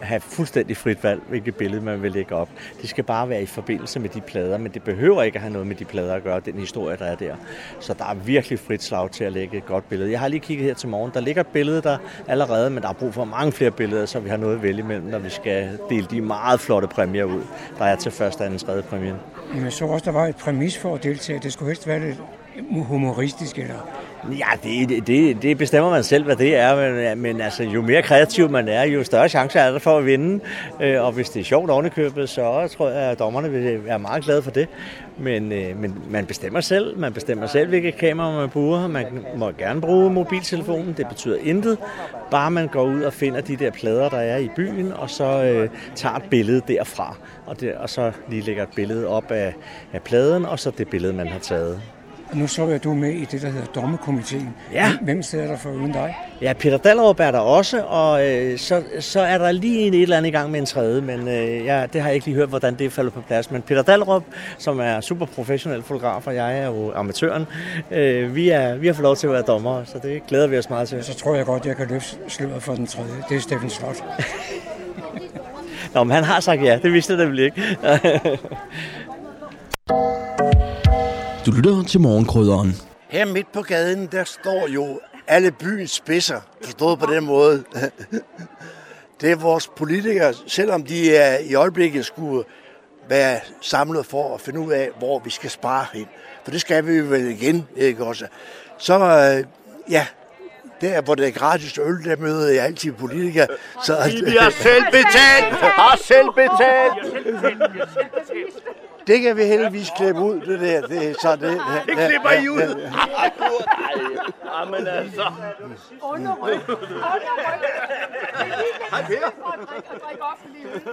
have fuldstændig frit valg, hvilket billede man vil lægge op. Det skal bare være i forbindelse med de plader, men det behøver ikke at have noget med de plader at gøre, den historie, der er der. Så der er virkelig frit slag til at lægge et godt billede. Jeg har lige kigget her til morgen. Der ligger et billede der allerede, men der er brug for mange flere billeder, så vi har noget at vælge imellem, når vi skal dele de meget flotte præmier ud, der er til første, anden, tredje præmien. Jeg så også, der var et præmis for at deltage. Det skulle helst være lidt humoristisk, eller... Ja, det, det, det bestemmer man selv, hvad det er, men, men altså, jo mere kreativ man er, jo større chance er der for at vinde. Øh, og hvis det er sjovt ovenikøbet, så tror jeg, at dommerne vil være meget glade for det. Men, øh, men man bestemmer selv. Man bestemmer selv, hvilke kamera man bruger. Man må gerne bruge mobiltelefonen. Det betyder intet. Bare man går ud og finder de der plader, der er i byen, og så øh, tager et billede derfra. Og, det, og så lige lægger et billede op af, af pladen, og så det billede, man har taget. Nu så jeg, at du er med i det, der hedder dommekomiteen. Ja. Hvem sidder der for uden dig? Ja, Peter Dallerup er der også, og øh, så, så er der lige en et eller andet i gang med en tredje, men øh, ja, det har jeg ikke lige hørt, hvordan det falder på plads. Men Peter Dallerup, som er super professionel fotograf, og jeg er jo amatøren, øh, vi, er, vi har fået lov til at være dommer, så det glæder vi os meget til. Så tror jeg godt, jeg kan løfte sløret for den tredje. Det er Steffen Slot. Nå, men han har sagt ja. Det vidste jeg nemlig ikke. Du lytter til morgenkrydderen. Her midt på gaden, der står jo alle byens spidser, forstået på den måde. Det er vores politikere, selvom de er i øjeblikket skulle være samlet for at finde ud af, hvor vi skal spare hen. For det skal vi vel igen, ikke også? Så, øh, ja, der hvor det er gratis øl, der møder jeg altid politikere. Så, Vi har selv betalt! Har selv betalt! Det kan vi heldigvis klippe ud, det der. Det, er så det, Det klipper I ud! Jamen altså. Hej Per.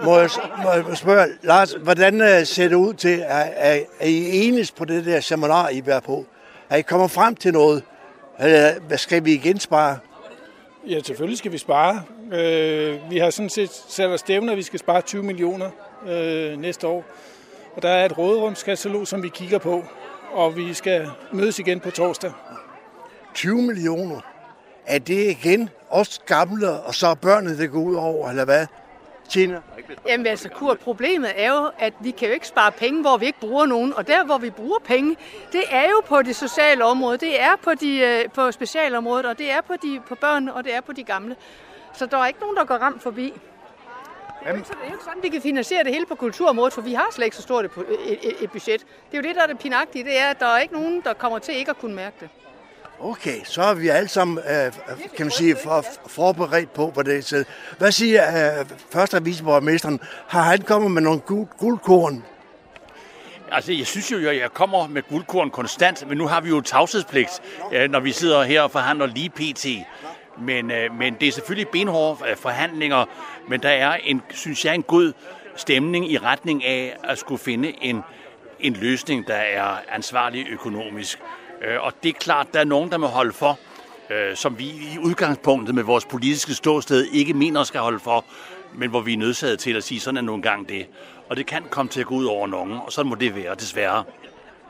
Må jeg, må jeg spørge, Lars, hvordan øh, ser det ud til, er, er, er I enes på det der seminar, I er på? Er I kommet frem til noget? Hvad skal vi igen spare? Ja, selvfølgelig skal vi spare. Øh, vi har sådan set sat os stævner, at vi skal spare 20 millioner øh, næste år. Og der er et råderumskatalog, som vi kigger på, og vi skal mødes igen på torsdag. 20 millioner. Er det igen os gamle, og så er børnene, der går ud over, eller hvad? Tina? Jamen altså, Kurt, problemet er jo, at vi kan jo ikke spare penge, hvor vi ikke bruger nogen. Og der, hvor vi bruger penge, det er jo på det sociale område, det er på, de, øh, på specialområdet, og det er på, de, på børn, og det er på de gamle. Så der er ikke nogen, der går ramt forbi. Det er, jo ikke, sådan- det er jo ikke sådan, vi kan finansiere det hele på kulturområdet, for vi har slet ikke så stort et, et, et, et budget. Det er jo det, der er det pinagtige, det er, at der er ikke nogen, der kommer til ikke at kunne mærke det. Okay, så er vi alle sammen, øh, kan man sige, for, forberedt på, hvad det er. Hvad siger øh, første viceborgmesteren? Har han kommet med nogle guld, guldkorn? Altså, jeg synes jo, at jeg kommer med guldkorn konstant, men nu har vi jo tavshedspligt, øh, når vi sidder her og forhandler lige pt. Men, øh, men det er selvfølgelig benhårde øh, forhandlinger, men der er, en, synes jeg, en god stemning i retning af at skulle finde en, en løsning, der er ansvarlig økonomisk. Øh, Og det er klart, der er nogen, der må holde for, øh, som vi i udgangspunktet med vores politiske ståsted ikke mener skal holde for, men hvor vi er nødsaget til at sige, sådan er nogle gange det. Og det kan komme til at gå ud over nogen, og sådan må det være, desværre.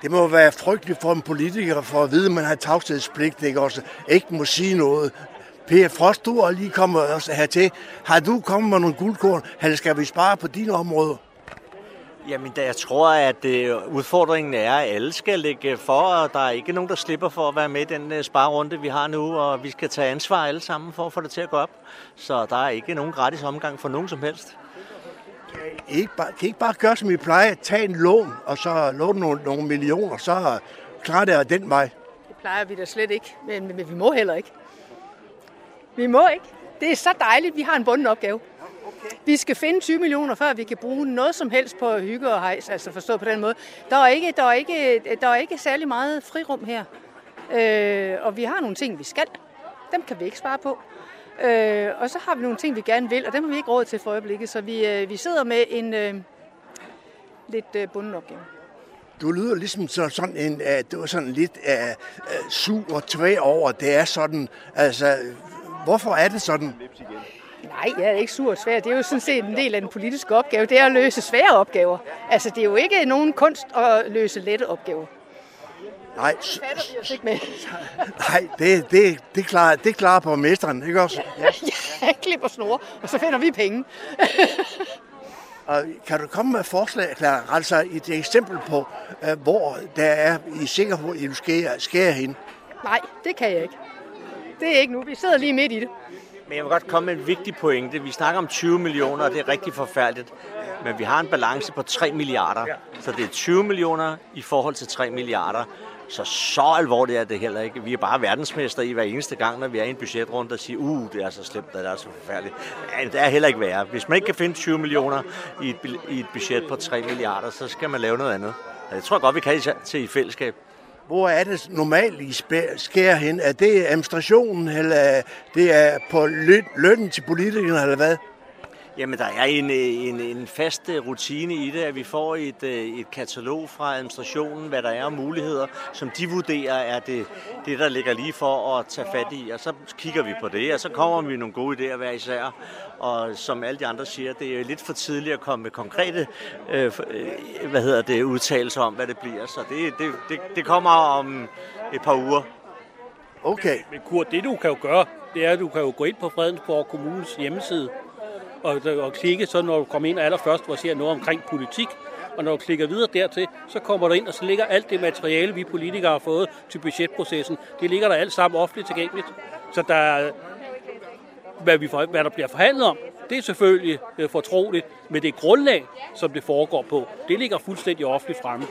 Det må være frygteligt for en politiker for at vide, at man har tavshedspligt, ikke også? Ikke må sige noget. Per Frost, du er lige kommet også hertil. Har du kommet med nogle guldkorn, eller skal vi spare på dine områder? Jamen, da jeg tror, at øh, udfordringen er, at alle skal lægge for, og der er ikke nogen, der slipper for at være med i den øh, sparerunde, vi har nu, og vi skal tage ansvar alle sammen for at få det til at gå op. Så der er ikke nogen gratis omgang for nogen som helst. I ikke bare, kan I ikke bare gøre, som I plejer? Tag en lån, og så låne nogle, nogle millioner, så klarer det af den vej. Det plejer vi da slet ikke, men, men, men vi må heller ikke. Vi må ikke. Det er så dejligt, vi har en bunden opgave. Vi skal finde 20 millioner, før vi kan bruge noget som helst på hygge og hejs, altså forstået på den måde. Der er ikke, der er ikke, der er ikke særlig meget frirum her. Øh, og vi har nogle ting, vi skal. Dem kan vi ikke spare på. Øh, og så har vi nogle ting, vi gerne vil, og dem har vi ikke råd til for øjeblikket. Så vi, øh, vi sidder med en øh, lidt øh, bunden opgave. Du lyder ligesom så- sådan en, øh, uh, det var sådan lidt uh, uh, sur og tvæ over, det er sådan, altså, hvorfor er det sådan? Nej, jeg er ikke sur og svær. Det er jo sådan set en del af den politiske opgave. Det er at løse svære opgaver. Altså, det er jo ikke nogen kunst at løse lette opgaver. Nej, nej det, det, det, klarer, det klarer borgmesteren, ikke også? Ja. Jeg klipper snore, og så finder vi penge. Og kan du komme med forslag, Clara? Altså et eksempel på, uh, hvor der er, I er sikre på, at I vil skære, skære hen? Nej, det kan jeg ikke. Det er ikke nu. Vi sidder lige midt i det. Men jeg vil godt komme med en vigtig pointe. Vi snakker om 20 millioner, og det er rigtig forfærdeligt. Men vi har en balance på 3 milliarder. Så det er 20 millioner i forhold til 3 milliarder. Så så alvorligt er det heller ikke. Vi er bare verdensmester i hver eneste gang, når vi er i en budgetrunde, der siger, uh, det er så slemt, det er så forfærdeligt. Det er heller ikke værre. Hvis man ikke kan finde 20 millioner i et, i et budget på 3 milliarder, så skal man lave noget andet. Og Det tror jeg godt, vi kan til i fællesskab. Hvor er det normalt, I sker hen? Er det administrationen, eller det er på løn, lønnen til politikerne, eller hvad? Jamen, der er en, øh, en, en fast øh, rutine i det, at vi får et, øh, et katalog fra administrationen, hvad der er af muligheder, som de vurderer er det, det, der ligger lige for at tage fat i. Og så kigger vi på det, og så kommer vi nogle gode idéer hver især. Og som alle de andre siger, det er lidt for tidligt at komme med konkrete øh, øh, hvad hedder det, udtalelser om, hvad det bliver. Så det, det, det, det kommer om et par uger. Okay. Men Kurt, det du kan jo gøre, det er, at du kan jo gå ind på Fredensborg Kommunes hjemmeside, og, og klikke, så når du kommer ind allerførst, hvor ser noget omkring politik, og når du klikker videre dertil, så kommer du ind, og så ligger alt det materiale, vi politikere har fået til budgetprocessen, det ligger der alt sammen offentligt tilgængeligt. Så der, hvad, vi for, hvad der bliver forhandlet om, det er selvfølgelig øh, fortroligt, men det grundlag, som det foregår på, det ligger fuldstændig offentligt fremme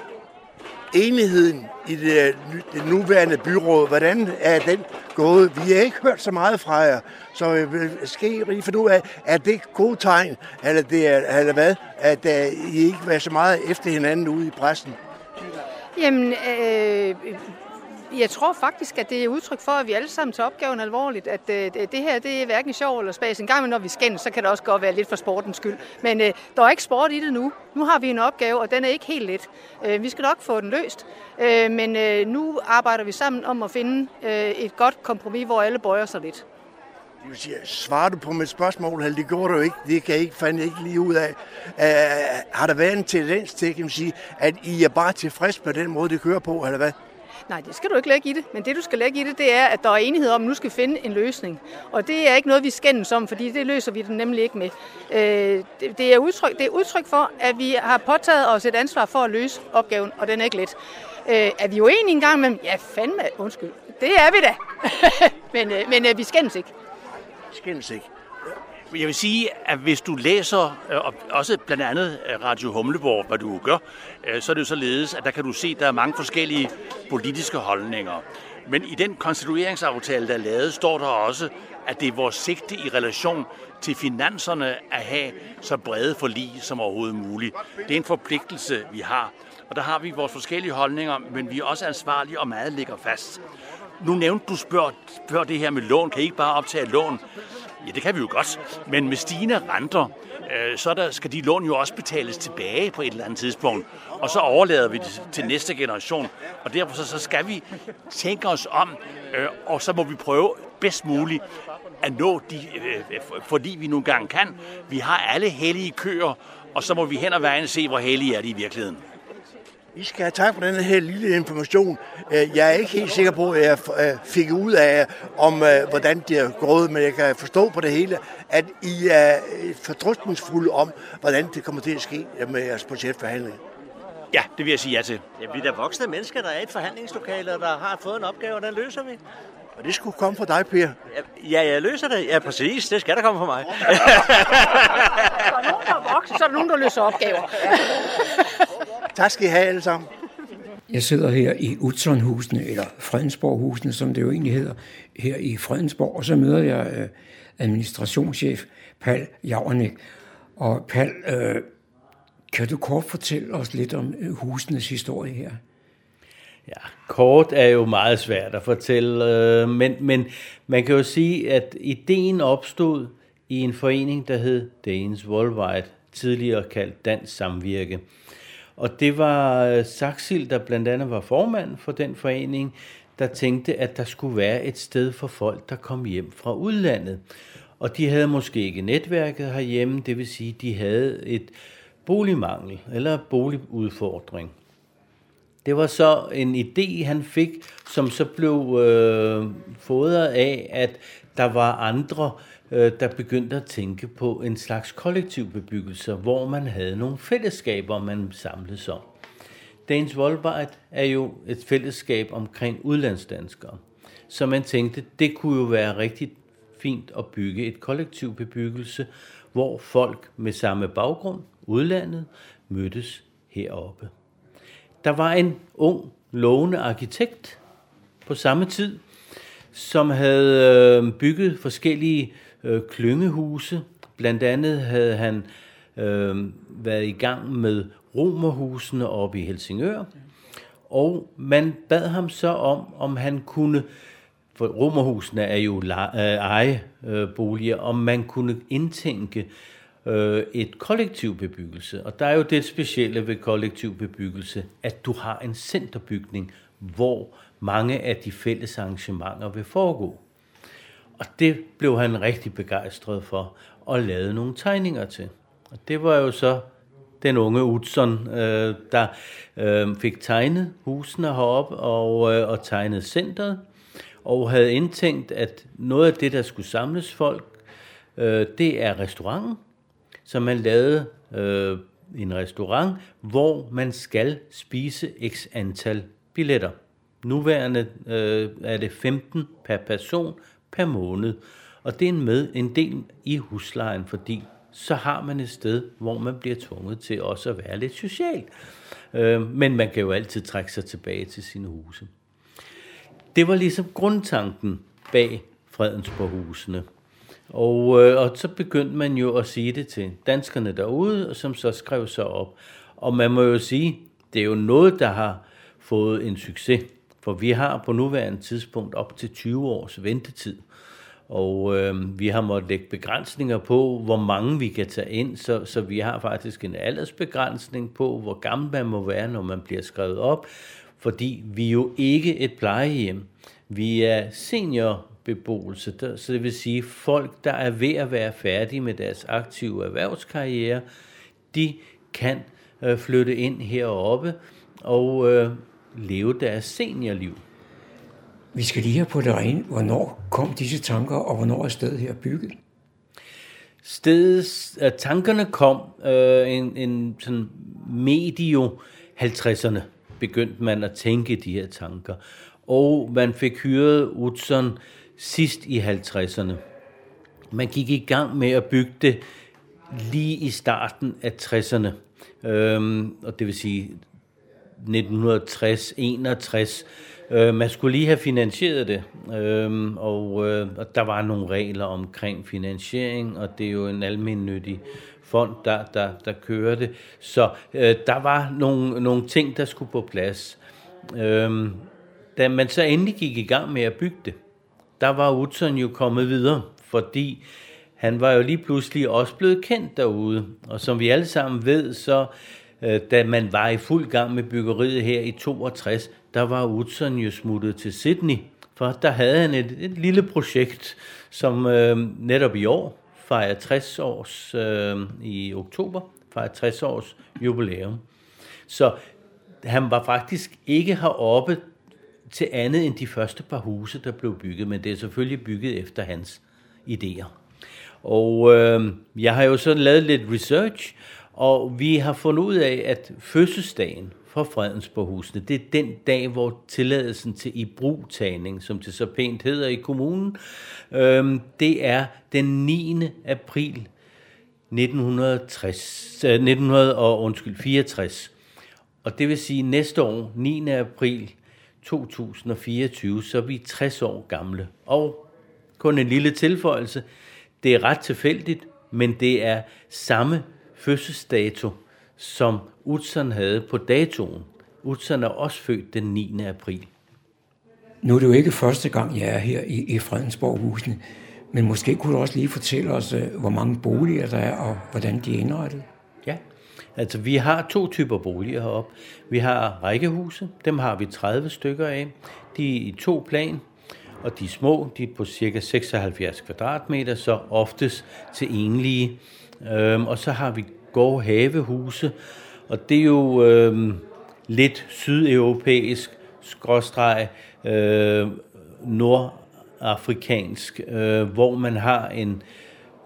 enigheden i det, øh, det nuværende byråd, hvordan er den gået? Vi har ikke hørt så meget fra jer, så jeg vil ske lige finde ud af, er det gode tegn, eller, det er, eller hvad, at uh, I ikke var så meget efter hinanden ude i pressen? Jamen, øh, jeg tror faktisk, at det er udtryk for, at vi alle sammen tager opgaven alvorligt. At øh, det her det er hverken sjov eller spas. En gang, når vi skændes, så kan det også godt være lidt for sportens skyld. Men øh, der er ikke sport i det nu. Nu har vi en opgave, og den er ikke helt let. Øh, vi skal nok få den løst. Øh, men øh, nu arbejder vi sammen om at finde øh, et godt kompromis, hvor alle bøjer sig lidt. Du vil sige, svarer du på mit spørgsmål, det går du ikke, det kan jeg ikke, fandt ikke lige ud af. Øh, har der været en tendens til, kan man sige, at I er bare tilfreds med den måde, det kører på, eller hvad? Nej, det skal du ikke lægge i det. Men det, du skal lægge i det, det er, at der er enighed om, at nu skal finde en løsning. Og det er ikke noget, vi skændes om, fordi det løser vi den nemlig ikke med. Øh, det, er udtryk, det er udtryk for, at vi har påtaget os et ansvar for at løse opgaven, og den er ikke let. Øh, er vi uenige en gang med Ja, fandme, undskyld. Det er vi da. men øh, men øh, vi skændes ikke. Skændes ikke. Jeg vil sige, at hvis du læser, øh, og også blandt andet øh, Radio Humleborg, hvad du gør, øh, så er det jo således, at der kan du se, at der er mange forskellige politiske holdninger. Men i den konstitueringsaftale, der er lavet, står der også, at det er vores sigte i relation til finanserne at have så brede forlig som overhovedet muligt. Det er en forpligtelse, vi har. Og der har vi vores forskellige holdninger, men vi er også ansvarlige, og meget ligger fast. Nu nævnte du spørg, spørg det her med lån. Kan I ikke bare optage lån? Ja, det kan vi jo godt. Men med stigende renter, øh, så der, skal de lån jo også betales tilbage på et eller andet tidspunkt. Og så overlader vi det til næste generation. Og derfor så, så skal vi tænke os om, øh, og så må vi prøve bedst muligt at nå de, øh, øh fordi vi nogle gange kan. Vi har alle hellige køer, og så må vi hen og vejen se, hvor hellige er de i virkeligheden. I skal have tak for den her lille information. Øh, jeg er ikke helt sikker på, at jeg øh, fik ud af, om øh, hvordan det er gået, men jeg kan forstå på det hele, at I er fordrystningsfulde om, hvordan det kommer til at ske med jeres budgetforhandling. Ja, det vil jeg sige ja til. Ja, vi er da voksne mennesker, der er i et forhandlingslokale, og der har fået en opgave, og den løser vi. Og det skulle komme fra dig, Per. Ja, jeg løser det. Ja, præcis. Det skal der komme fra mig. så er der nogen, der er voksne, så er der nogen, der løser opgaver. Tak skal I have alle sammen. Jeg sidder her i Utzonhusene, eller Fredensborghusene, som det jo egentlig hedder, her i Fredensborg, og så møder jeg øh, administrationschef Pal Javernik. Og Pal, øh, kan du kort fortælle os lidt om øh, husenes historie her? Ja, kort er jo meget svært at fortælle, øh, men, men man kan jo sige, at ideen opstod i en forening, der hed Danes Worldwide, tidligere kaldt Dansk Samvirke. Og det var øh, Saxil, der blandt andet var formand for den forening, der tænkte, at der skulle være et sted for folk, der kom hjem fra udlandet. Og de havde måske ikke netværket herhjemme, det vil sige, de havde et boligmangel eller boligudfordring. Det var så en idé, han fik, som så blev øh, fodret af, at der var andre, øh, Øh, der begyndte at tænke på en slags kollektiv bebyggelse, hvor man havde nogle fællesskaber, man samledes om. Dagens Voldbart er jo et fællesskab omkring udlandsdanskere. Så man tænkte, det kunne jo være rigtig fint at bygge et kollektiv bebyggelse, hvor folk med samme baggrund, udlandet, mødtes heroppe. Der var en ung, lovende arkitekt på samme tid, som havde øh, bygget forskellige øh, Øh, klyngehuse. Blandt andet havde han øh, været i gang med romerhusene oppe i Helsingør. Og man bad ham så om, om han kunne, for romerhusene er jo øh, ejeboliger, øh, om man kunne indtænke øh, et kollektiv bebyggelse. Og der er jo det specielle ved kollektiv bebyggelse, at du har en centerbygning, hvor mange af de fælles arrangementer vil foregå. Og det blev han rigtig begejstret for og lavede nogle tegninger til. Og det var jo så den unge Utzon, øh, der øh, fik tegnet husene heroppe og, øh, og tegnet centret, og havde indtænkt, at noget af det, der skulle samles folk, øh, det er restauranten, så man lavede øh, en restaurant, hvor man skal spise x antal billetter. Nuværende øh, er det 15 per person per måned, og det er med, en del i huslejen, fordi så har man et sted, hvor man bliver tvunget til også at være lidt social. Øh, men man kan jo altid trække sig tilbage til sine huse. Det var ligesom grundtanken bag Fredensborghusene. Og, øh, og så begyndte man jo at sige det til danskerne derude, som så skrev sig op. Og man må jo sige, det er jo noget, der har fået en succes. For vi har på nuværende tidspunkt op til 20 års ventetid. Og øh, vi har måttet lægge begrænsninger på, hvor mange vi kan tage ind, så, så vi har faktisk en aldersbegrænsning på, hvor gammel man må være, når man bliver skrevet op, fordi vi er jo ikke et plejehjem. Vi er seniorbeboelse, der, så det vil sige folk, der er ved at være færdige med deres aktive erhvervskarriere, de kan øh, flytte ind heroppe og øh, leve deres seniorliv. Vi skal lige have på det rene, hvornår kom disse tanker, og hvornår er stedet her bygget? Stedet, uh, tankerne kom uh, en, en sådan medio 50'erne, begyndte man at tænke de her tanker. Og man fik hyret Utzon sidst i 50'erne. Man gik i gang med at bygge det lige i starten af 60'erne. Øhm, og det vil sige 1960-61 Øh, man skulle lige have finansieret det, øh, og, øh, og der var nogle regler omkring finansiering, og det er jo en almindelig fond, der, der, der kører det. Så øh, der var nogle, nogle ting, der skulle på plads. Øh, da man så endelig gik i gang med at bygge det, der var Utzon jo kommet videre, fordi han var jo lige pludselig også blevet kendt derude. Og som vi alle sammen ved, så Øh, da man var i fuld gang med byggeriet her i 62, der var Utzon jo smuttet til Sydney, for der havde han et, et lille projekt, som øh, netop i år fejrer 60 års, øh, i oktober, fejrer 60 års jubilæum. Så han var faktisk ikke heroppe til andet end de første par huse, der blev bygget, men det er selvfølgelig bygget efter hans idéer. Og øh, jeg har jo så lavet lidt research, og vi har fundet ud af, at fødselsdagen for Fredensborghusene, det er den dag, hvor tilladelsen til ibrugtagning, som det så pænt hedder i kommunen, øh, det er den 9. april 1960, 1900 øh, og, undskyld, 64. Og det vil sige næste år, 9. april 2024, så er vi 60 år gamle. Og kun en lille tilføjelse, det er ret tilfældigt, men det er samme fødselsdato, som Utzon havde på datoen. Utzon er også født den 9. april. Nu er det jo ikke første gang, jeg er her i, i Fredensborghusene, men måske kunne du også lige fortælle os, øh, hvor mange boliger der er, og hvordan de er indrettet. Ja, altså vi har to typer boliger heroppe. Vi har rækkehuse, dem har vi 30 stykker af. De er i to plan, og de er små, de er på cirka 76 kvadratmeter, så oftest til enlige. Øhm, og så har vi gårdhavehuse, og det er jo øhm, lidt sydeuropæisk, skråstreg, øh, nordafrikansk, øh, hvor man har en,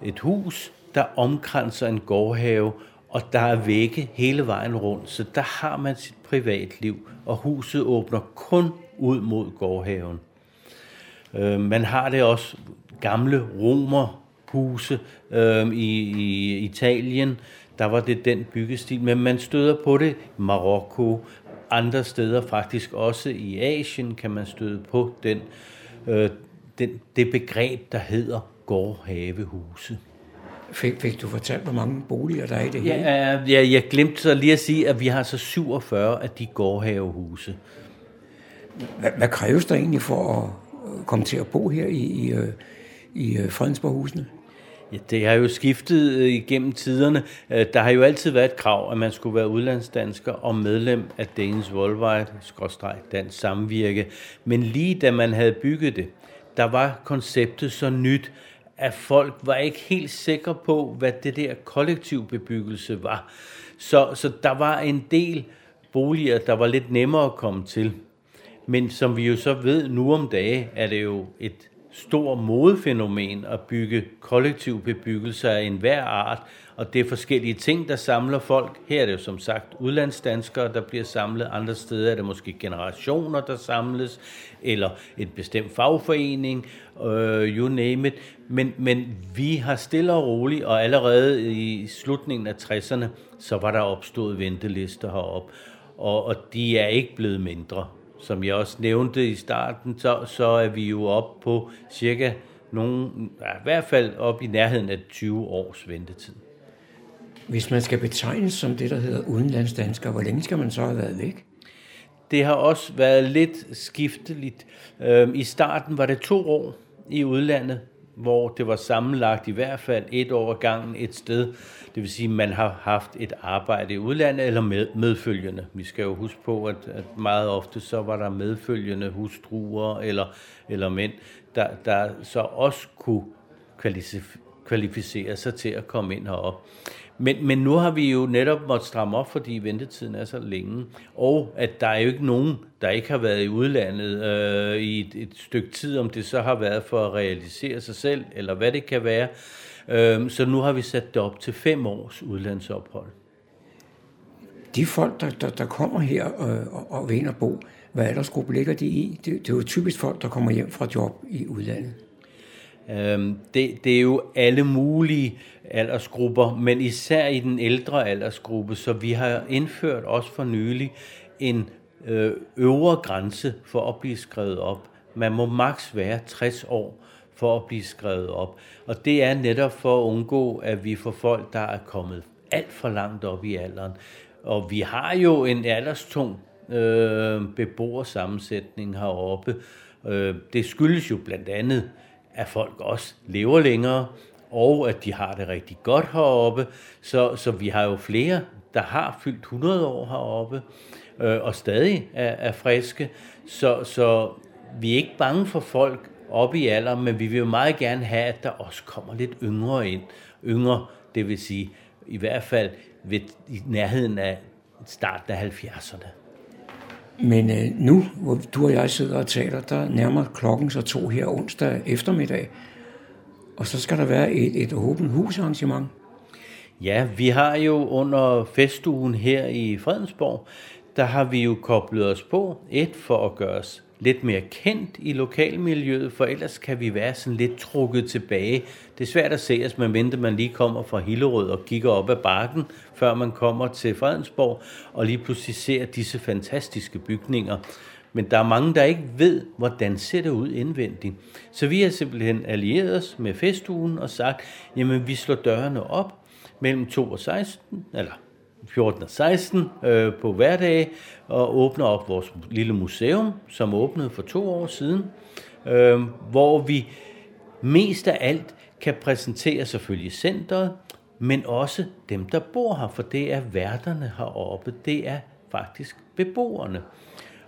et hus, der omkranser en gårdhave, og der er vægge hele vejen rundt, så der har man sit privatliv, og huset åbner kun ud mod gårdhaven. Øh, man har det også gamle romer romerhuse øh, i, i Italien, der var det den byggestil, men man støder på det i Marokko, andre steder faktisk også i Asien kan man støde på den, øh, den, det begreb, der hedder gårdhavehuse. Fik, fik du fortalt, hvor mange boliger der er i det hele? Ja, ja, jeg glemte så lige at sige, at vi har så 47 af de gårdhavehuse. Hvad, hvad kræves der egentlig for at komme til at bo her i, i, øh, i øh, Fredensborghusene? Ja, det har jo skiftet øh, igennem tiderne. Øh, der har jo altid været et krav, at man skulle være udlandsdansker og medlem af Danes Worldwide, skråstreg, dansk samvirke. Men lige da man havde bygget det, der var konceptet så nyt, at folk var ikke helt sikre på, hvad det der kollektiv bebyggelse var. Så, så der var en del boliger, der var lidt nemmere at komme til. Men som vi jo så ved nu om dage, er det jo et stor modefænomen at bygge kollektiv bebyggelse af enhver art, og det er forskellige ting, der samler folk. Her er det jo som sagt udlandsdanskere, der bliver samlet. Andre steder er det måske generationer, der samles, eller et bestemt fagforening, øh, you name it. Men, men vi har stille og roligt, og allerede i slutningen af 60'erne, så var der opstået ventelister herop, og, og de er ikke blevet mindre. Som jeg også nævnte i starten, så, så er vi jo op på cirka nogen, ja, i hvert fald op i nærheden af 20 års ventetid. Hvis man skal betegnes som det, der hedder udenlandsdansker, hvor længe skal man så have været væk? Det har også været lidt skifteligt. Øhm, I starten var det to år i udlandet, hvor det var sammenlagt i hvert fald et år gangen et sted. Det vil sige, at man har haft et arbejde i udlandet eller med, medfølgende. Vi skal jo huske på, at, at meget ofte så var der medfølgende hustruer eller, eller mænd, der, der så også kunne kvalificere sig til at komme ind herop. Men, men nu har vi jo netop måttet stramme op, fordi ventetiden er så længe. Og at der er jo ikke nogen, der ikke har været i udlandet øh, i et, et stykke tid, om det så har været for at realisere sig selv, eller hvad det kan være. Øh, så nu har vi sat det op til fem års udlandsophold. De folk, der, der, der kommer her øh, og, og vil ind og bo, hvad aldersgruppe ligger de i? Det, det er jo typisk folk, der kommer hjem fra job i udlandet. Øhm, det, det er jo alle mulige aldersgrupper, men især i den ældre aldersgruppe, så vi har indført også for nylig en øh, øvre grænse for at blive skrevet op. Man må maks være 60 år for at blive skrevet op. Og det er netop for at undgå, at vi får folk, der er kommet alt for langt op i alderen. Og vi har jo en alderstung øh, beboersammensætning heroppe. Øh, det skyldes jo blandt andet, at folk også lever længere, og at de har det rigtig godt heroppe. Så, så vi har jo flere, der har fyldt 100 år heroppe, øh, og stadig er, er friske. Så, så vi er ikke bange for folk oppe i alder, men vi vil jo meget gerne have, at der også kommer lidt yngre ind. Yngre, det vil sige i hvert fald ved, i nærheden af starten af 70'erne. Men øh, nu, hvor du og jeg sidder og taler, der nærmer klokken så to her onsdag eftermiddag. Og så skal der være et, et åbent husarrangement. Ja, vi har jo under festugen her i Fredensborg, der har vi jo koblet os på. Et for at gøre os lidt mere kendt i lokalmiljøet, for ellers kan vi være sådan lidt trukket tilbage. Det er svært at se, at man venter, man lige kommer fra Hillerød og kigger op ad bakken, før man kommer til Fredensborg, og lige pludselig ser disse fantastiske bygninger. Men der er mange, der ikke ved, hvordan ser det ud indvendigt. Så vi har simpelthen allieret os med festugen og sagt, jamen vi slår dørene op mellem 2 og 16, eller 14 og 16 øh, på hverdag og åbner op vores lille museum, som åbnede for to år siden, øh, hvor vi mest af alt kan præsentere selvfølgelig centret, men også dem, der bor her, for det er værterne heroppe, det er faktisk beboerne.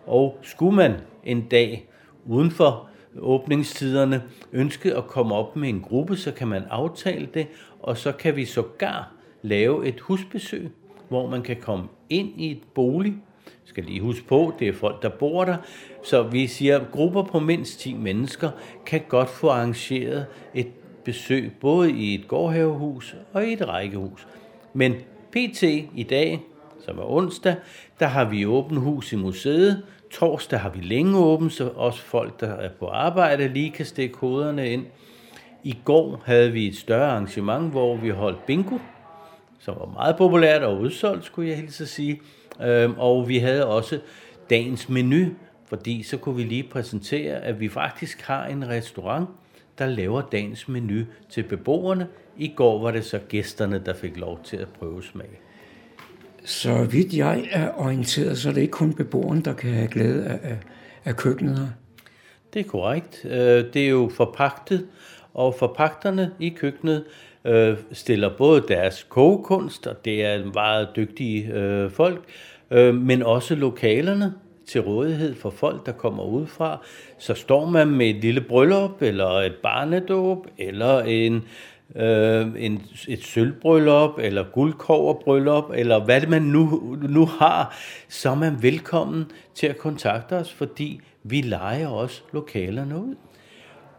Og skulle man en dag uden for åbningstiderne ønske at komme op med en gruppe, så kan man aftale det, og så kan vi sågar lave et husbesøg, hvor man kan komme ind i et bolig. Skal lige huske på, det er folk, der bor der. Så vi siger, at grupper på mindst 10 mennesker kan godt få arrangeret et besøg, både i et gårdhavehus og i et rækkehus. Men PT i dag, som er onsdag, der har vi åbent hus i museet. Torsdag har vi længe åbent, så også folk, der er på arbejde, lige kan stikke koderne ind. I går havde vi et større arrangement, hvor vi holdt bingo, som var meget populært og udsolgt, skulle jeg hilse at sige. Øhm, og vi havde også dagens menu, fordi så kunne vi lige præsentere, at vi faktisk har en restaurant, der laver dagens menu til beboerne. I går var det så gæsterne, der fik lov til at prøve smag. Så vidt jeg er orienteret, så er det ikke kun beboerne, der kan have glæde af, af, af køkkenet her. Det er korrekt. Øh, det er jo forpagtet, og forpagterne i køkkenet øh, stiller både deres kogekunst, og det er meget dygtige øh, folk, øh, men også lokalerne til rådighed for folk, der kommer udefra. Så står man med et lille bryllup, eller et barnedåb, eller en, øh, en, et sølvbryllup, eller guldkoverbryllup, eller hvad det man nu, nu har, så er man velkommen til at kontakte os, fordi vi leger også lokalerne ud.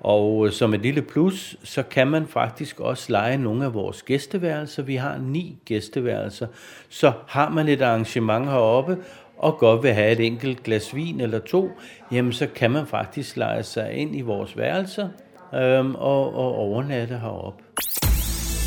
Og øh, som et lille plus, så kan man faktisk også lege nogle af vores gæsteværelser. Vi har ni gæsteværelser. Så har man et arrangement heroppe, og godt vil have et enkelt glas vin eller to, jamen så kan man faktisk lege sig ind i vores værelser øhm, og, og overnatte heroppe.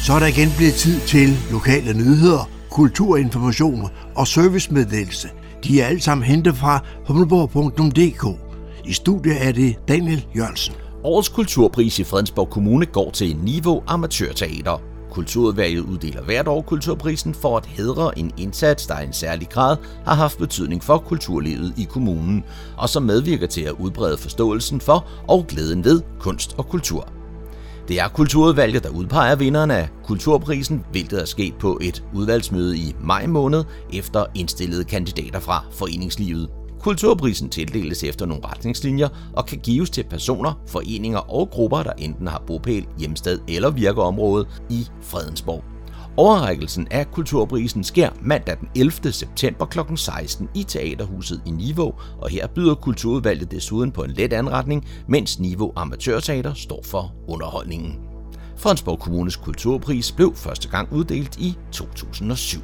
Så er der igen blevet tid til lokale nyheder, kulturinformation og servicemeddelelse. De er alle sammen hentet fra humleborg.dk. I studiet er det Daniel Jørgensen. Årets kulturpris i Fredensborg Kommune går til Niveau Amatørteater. Kulturudvalget uddeler hvert år kulturprisen for at hedre en indsats, der i en særlig grad har haft betydning for kulturlivet i kommunen, og som medvirker til at udbrede forståelsen for og glæden ved kunst og kultur. Det er kulturudvalget, der udpeger vinderne af kulturprisen, hvilket er sket på et udvalgsmøde i maj måned efter indstillede kandidater fra foreningslivet. Kulturprisen tildeles efter nogle retningslinjer og kan gives til personer, foreninger og grupper, der enten har bopæl, hjemsted eller virkeområde i Fredensborg. Overrækkelsen af Kulturprisen sker mandag den 11. september kl. 16 i Teaterhuset i Niveau, og her byder Kulturudvalget desuden på en let anretning, mens Niveau Amatørteater står for underholdningen. Fredensborg Kommunes Kulturpris blev første gang uddelt i 2007.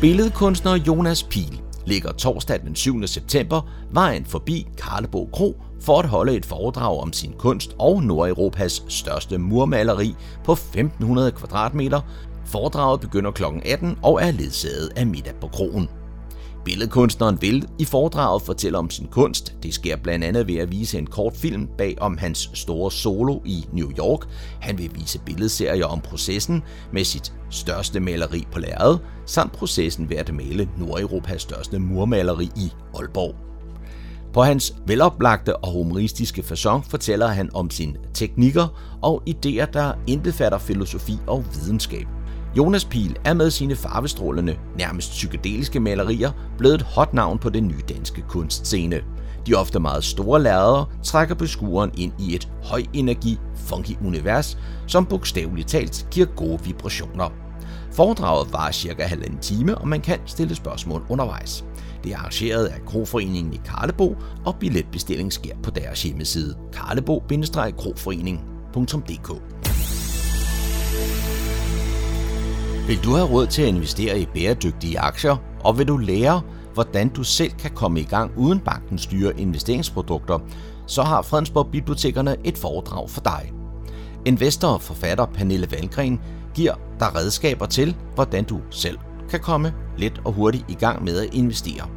Billedkunstner Jonas Pil ligger torsdag den 7. september vejen forbi Karlebo Kro for at holde et foredrag om sin kunst og Nordeuropas største murmaleri på 1500 kvadratmeter. Foredraget begynder kl. 18 og er ledsaget af middag på kroen. Billedkunstneren vil i foredraget fortælle om sin kunst. Det sker blandt andet ved at vise en kort film bag om hans store solo i New York. Han vil vise billedserier om processen med sit største maleri på lærred, samt processen ved at male Nordeuropas største murmaleri i Aalborg. På hans veloplagte og humoristiske façon fortæller han om sine teknikker og idéer, der indbefatter filosofi og videnskab. Jonas Pil er med sine farvestrålende, nærmest psykedeliske malerier blevet et hot navn på den nye danske kunstscene. De ofte meget store lærreder trækker beskueren ind i et høj energi, funky univers, som bogstaveligt talt giver gode vibrationer. Foredraget var cirka halvanden time, og man kan stille spørgsmål undervejs. Det er arrangeret af Kroforeningen i Karlebo, og billetbestilling sker på deres hjemmeside karlebo-kroforening.dk. Vil du have råd til at investere i bæredygtige aktier, og vil du lære, hvordan du selv kan komme i gang uden bankens dyre investeringsprodukter, så har Fredensborg Bibliotekerne et foredrag for dig. Investor og forfatter Pernille Valgren giver dig redskaber til, hvordan du selv kan komme let og hurtigt i gang med at investere.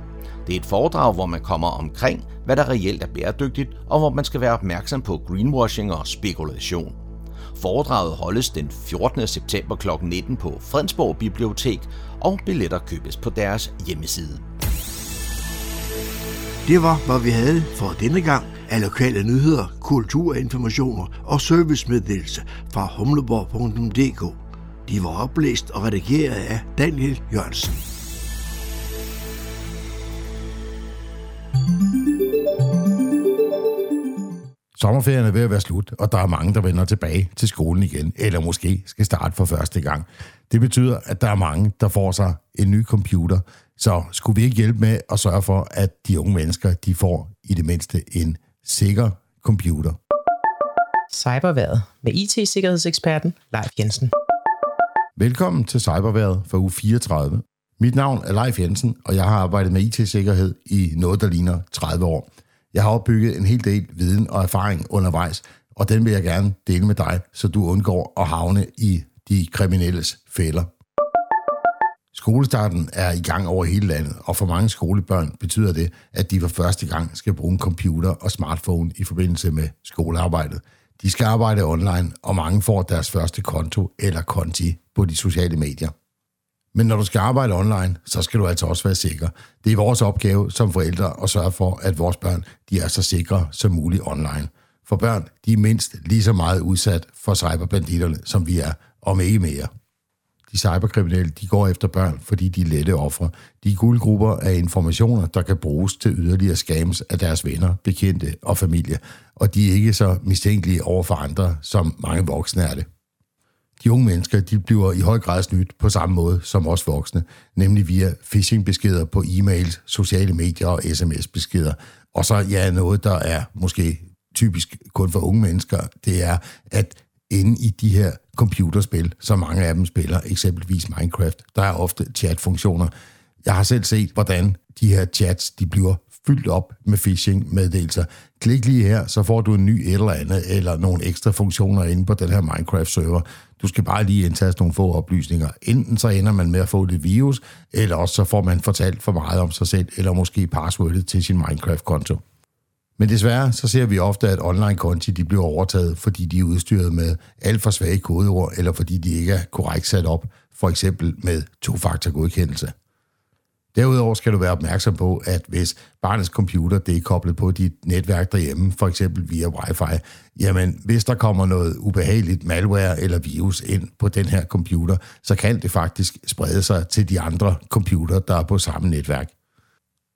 Det er et foredrag, hvor man kommer omkring, hvad der reelt er bæredygtigt, og hvor man skal være opmærksom på greenwashing og spekulation. Foredraget holdes den 14. september kl. 19 på Fredensborg Bibliotek, og billetter købes på deres hjemmeside. Det var, hvad vi havde for denne gang af lokale nyheder, kulturinformationer og servicemeddelelse fra humleborg.dk. De var oplæst og redigeret af Daniel Jørgensen. Sommerferien er ved at være slut, og der er mange, der vender tilbage til skolen igen, eller måske skal starte for første gang. Det betyder, at der er mange, der får sig en ny computer. Så skulle vi ikke hjælpe med at sørge for, at de unge mennesker, de får i det mindste en sikker computer? Cyberværet med IT-sikkerhedseksperten Leif Jensen. Velkommen til Cyberværet for uge 34. Mit navn er Leif Jensen, og jeg har arbejdet med IT-sikkerhed i noget, der ligner 30 år. Jeg har opbygget en hel del viden og erfaring undervejs, og den vil jeg gerne dele med dig, så du undgår at havne i de kriminelles fælder. Skolestarten er i gang over hele landet, og for mange skolebørn betyder det, at de for første gang skal bruge en computer og smartphone i forbindelse med skolearbejdet. De skal arbejde online, og mange får deres første konto eller konti på de sociale medier. Men når du skal arbejde online, så skal du altså også være sikker. Det er vores opgave som forældre at sørge for, at vores børn de er så sikre som muligt online. For børn, de er mindst lige så meget udsat for cyberbanditterne, som vi er, om ikke mere. De cyberkriminelle, de går efter børn, fordi de er lette ofre. De er guldgrupper af informationer, der kan bruges til yderligere scams af deres venner, bekendte og familie. Og de er ikke så mistænkelige over for andre, som mange voksne er det. De unge mennesker de bliver i høj grad snydt på samme måde som os voksne, nemlig via phishing-beskeder på e-mails, sociale medier og sms-beskeder. Og så ja, noget, der er måske typisk kun for unge mennesker, det er, at inde i de her computerspil, som mange af dem spiller, eksempelvis Minecraft, der er ofte chatfunktioner. Jeg har selv set, hvordan de her chats, de bliver fyldt op med phishing-meddelelser. Klik lige her, så får du en ny et eller andet, eller nogle ekstra funktioner inde på den her Minecraft-server. Du skal bare lige indtaste nogle få oplysninger. Enten så ender man med at få det virus, eller også så får man fortalt for meget om sig selv, eller måske passwordet til sin Minecraft-konto. Men desværre så ser vi ofte, at online-konti de bliver overtaget, fordi de er udstyret med alt for svage kodeord, eller fordi de ikke er korrekt sat op, for eksempel med to-faktor-godkendelse. Derudover skal du være opmærksom på, at hvis barnets computer det er koblet på dit netværk derhjemme, for eksempel via wifi, jamen hvis der kommer noget ubehageligt malware eller virus ind på den her computer, så kan det faktisk sprede sig til de andre computer, der er på samme netværk.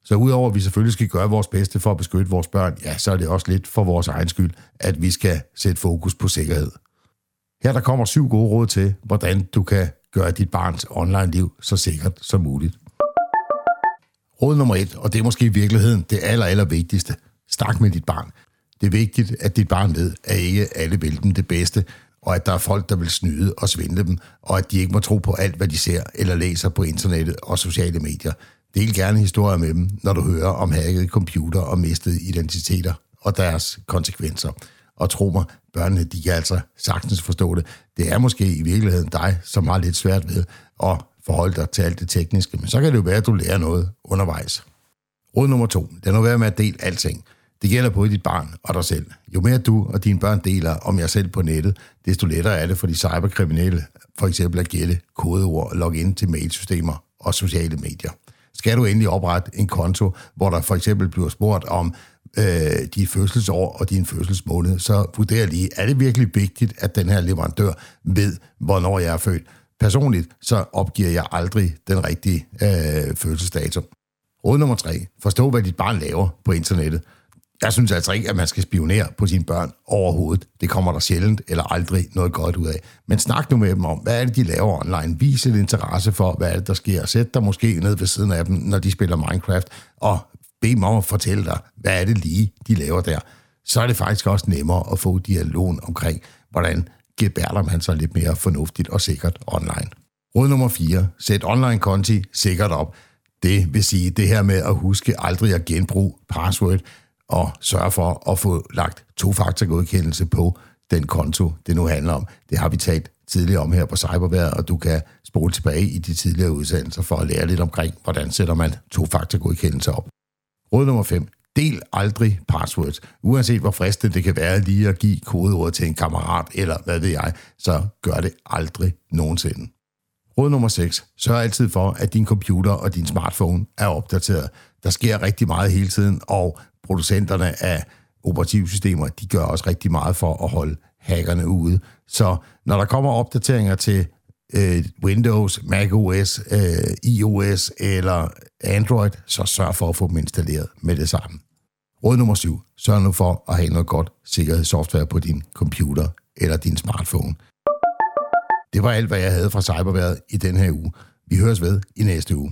Så udover at vi selvfølgelig skal gøre vores bedste for at beskytte vores børn, ja, så er det også lidt for vores egen skyld, at vi skal sætte fokus på sikkerhed. Her der kommer syv gode råd til, hvordan du kan gøre dit barns online-liv så sikkert som muligt. Råd nummer et, og det er måske i virkeligheden det aller, aller vigtigste. Snak med dit barn. Det er vigtigt, at dit barn ved, at ikke alle vil dem det bedste, og at der er folk, der vil snyde og svindle dem, og at de ikke må tro på alt, hvad de ser eller læser på internettet og sociale medier. Del gerne historier med dem, når du hører om hackede computer og mistede identiteter og deres konsekvenser. Og tro mig, børnene, de kan altså sagtens forstå det. Det er måske i virkeligheden dig, som har lidt svært ved at forholde dig til alt det tekniske, men så kan det jo være, at du lærer noget undervejs. Råd nummer to, det er nu være med at dele alting. Det gælder både dit barn og dig selv. Jo mere du og dine børn deler om jer selv på nettet, desto lettere er det for de cyberkriminelle, for eksempel at gætte kodeord og logge ind til mailsystemer og sociale medier. Skal du endelig oprette en konto, hvor der for eksempel bliver spurgt om øh, dit fødselsår og din fødselsmåned, så vurder lige, er det virkelig vigtigt, at den her leverandør ved, hvornår jeg er født? Personligt så opgiver jeg aldrig den rigtige øh, fødselsdato. Råd nummer tre. Forstå, hvad dit barn laver på internettet. Jeg synes altså ikke, at man skal spionere på sine børn overhovedet. Det kommer der sjældent eller aldrig noget godt ud af. Men snak nu med dem om, hvad er det, de laver online. Vis et interesse for, hvad er det, der sker. Sæt dig måske ned ved siden af dem, når de spiller Minecraft, og bed dem om at fortælle dig, hvad er det lige, de laver der. Så er det faktisk også nemmere at få dialogen omkring, hvordan gebærder man sig lidt mere fornuftigt og sikkert online. Råd nummer 4. Sæt online-konti sikkert op. Det vil sige det her med at huske aldrig at genbruge password og sørge for at få lagt to-faktor-godkendelse på den konto, det nu handler om. Det har vi talt tidligere om her på Cyberværet, og du kan spole tilbage i de tidligere udsendelser for at lære lidt omkring, hvordan sætter man to-faktor-godkendelse op. Råd nummer 5. Del aldrig passwords. Uanset hvor fristende det kan være lige at give kodeordet til en kammerat, eller hvad ved jeg, så gør det aldrig nogensinde. Råd nummer 6. Sørg altid for, at din computer og din smartphone er opdateret. Der sker rigtig meget hele tiden, og producenterne af operativsystemer, de gør også rigtig meget for at holde hackerne ude. Så når der kommer opdateringer til øh, Windows, macOS, øh, iOS eller Android, så sørg for at få dem installeret med det samme. Råd nummer 7. Sørg nu for at have noget godt sikkerhedssoftware på din computer eller din smartphone. Det var alt, hvad jeg havde fra Cyberværet i den her uge. Vi høres ved i næste uge.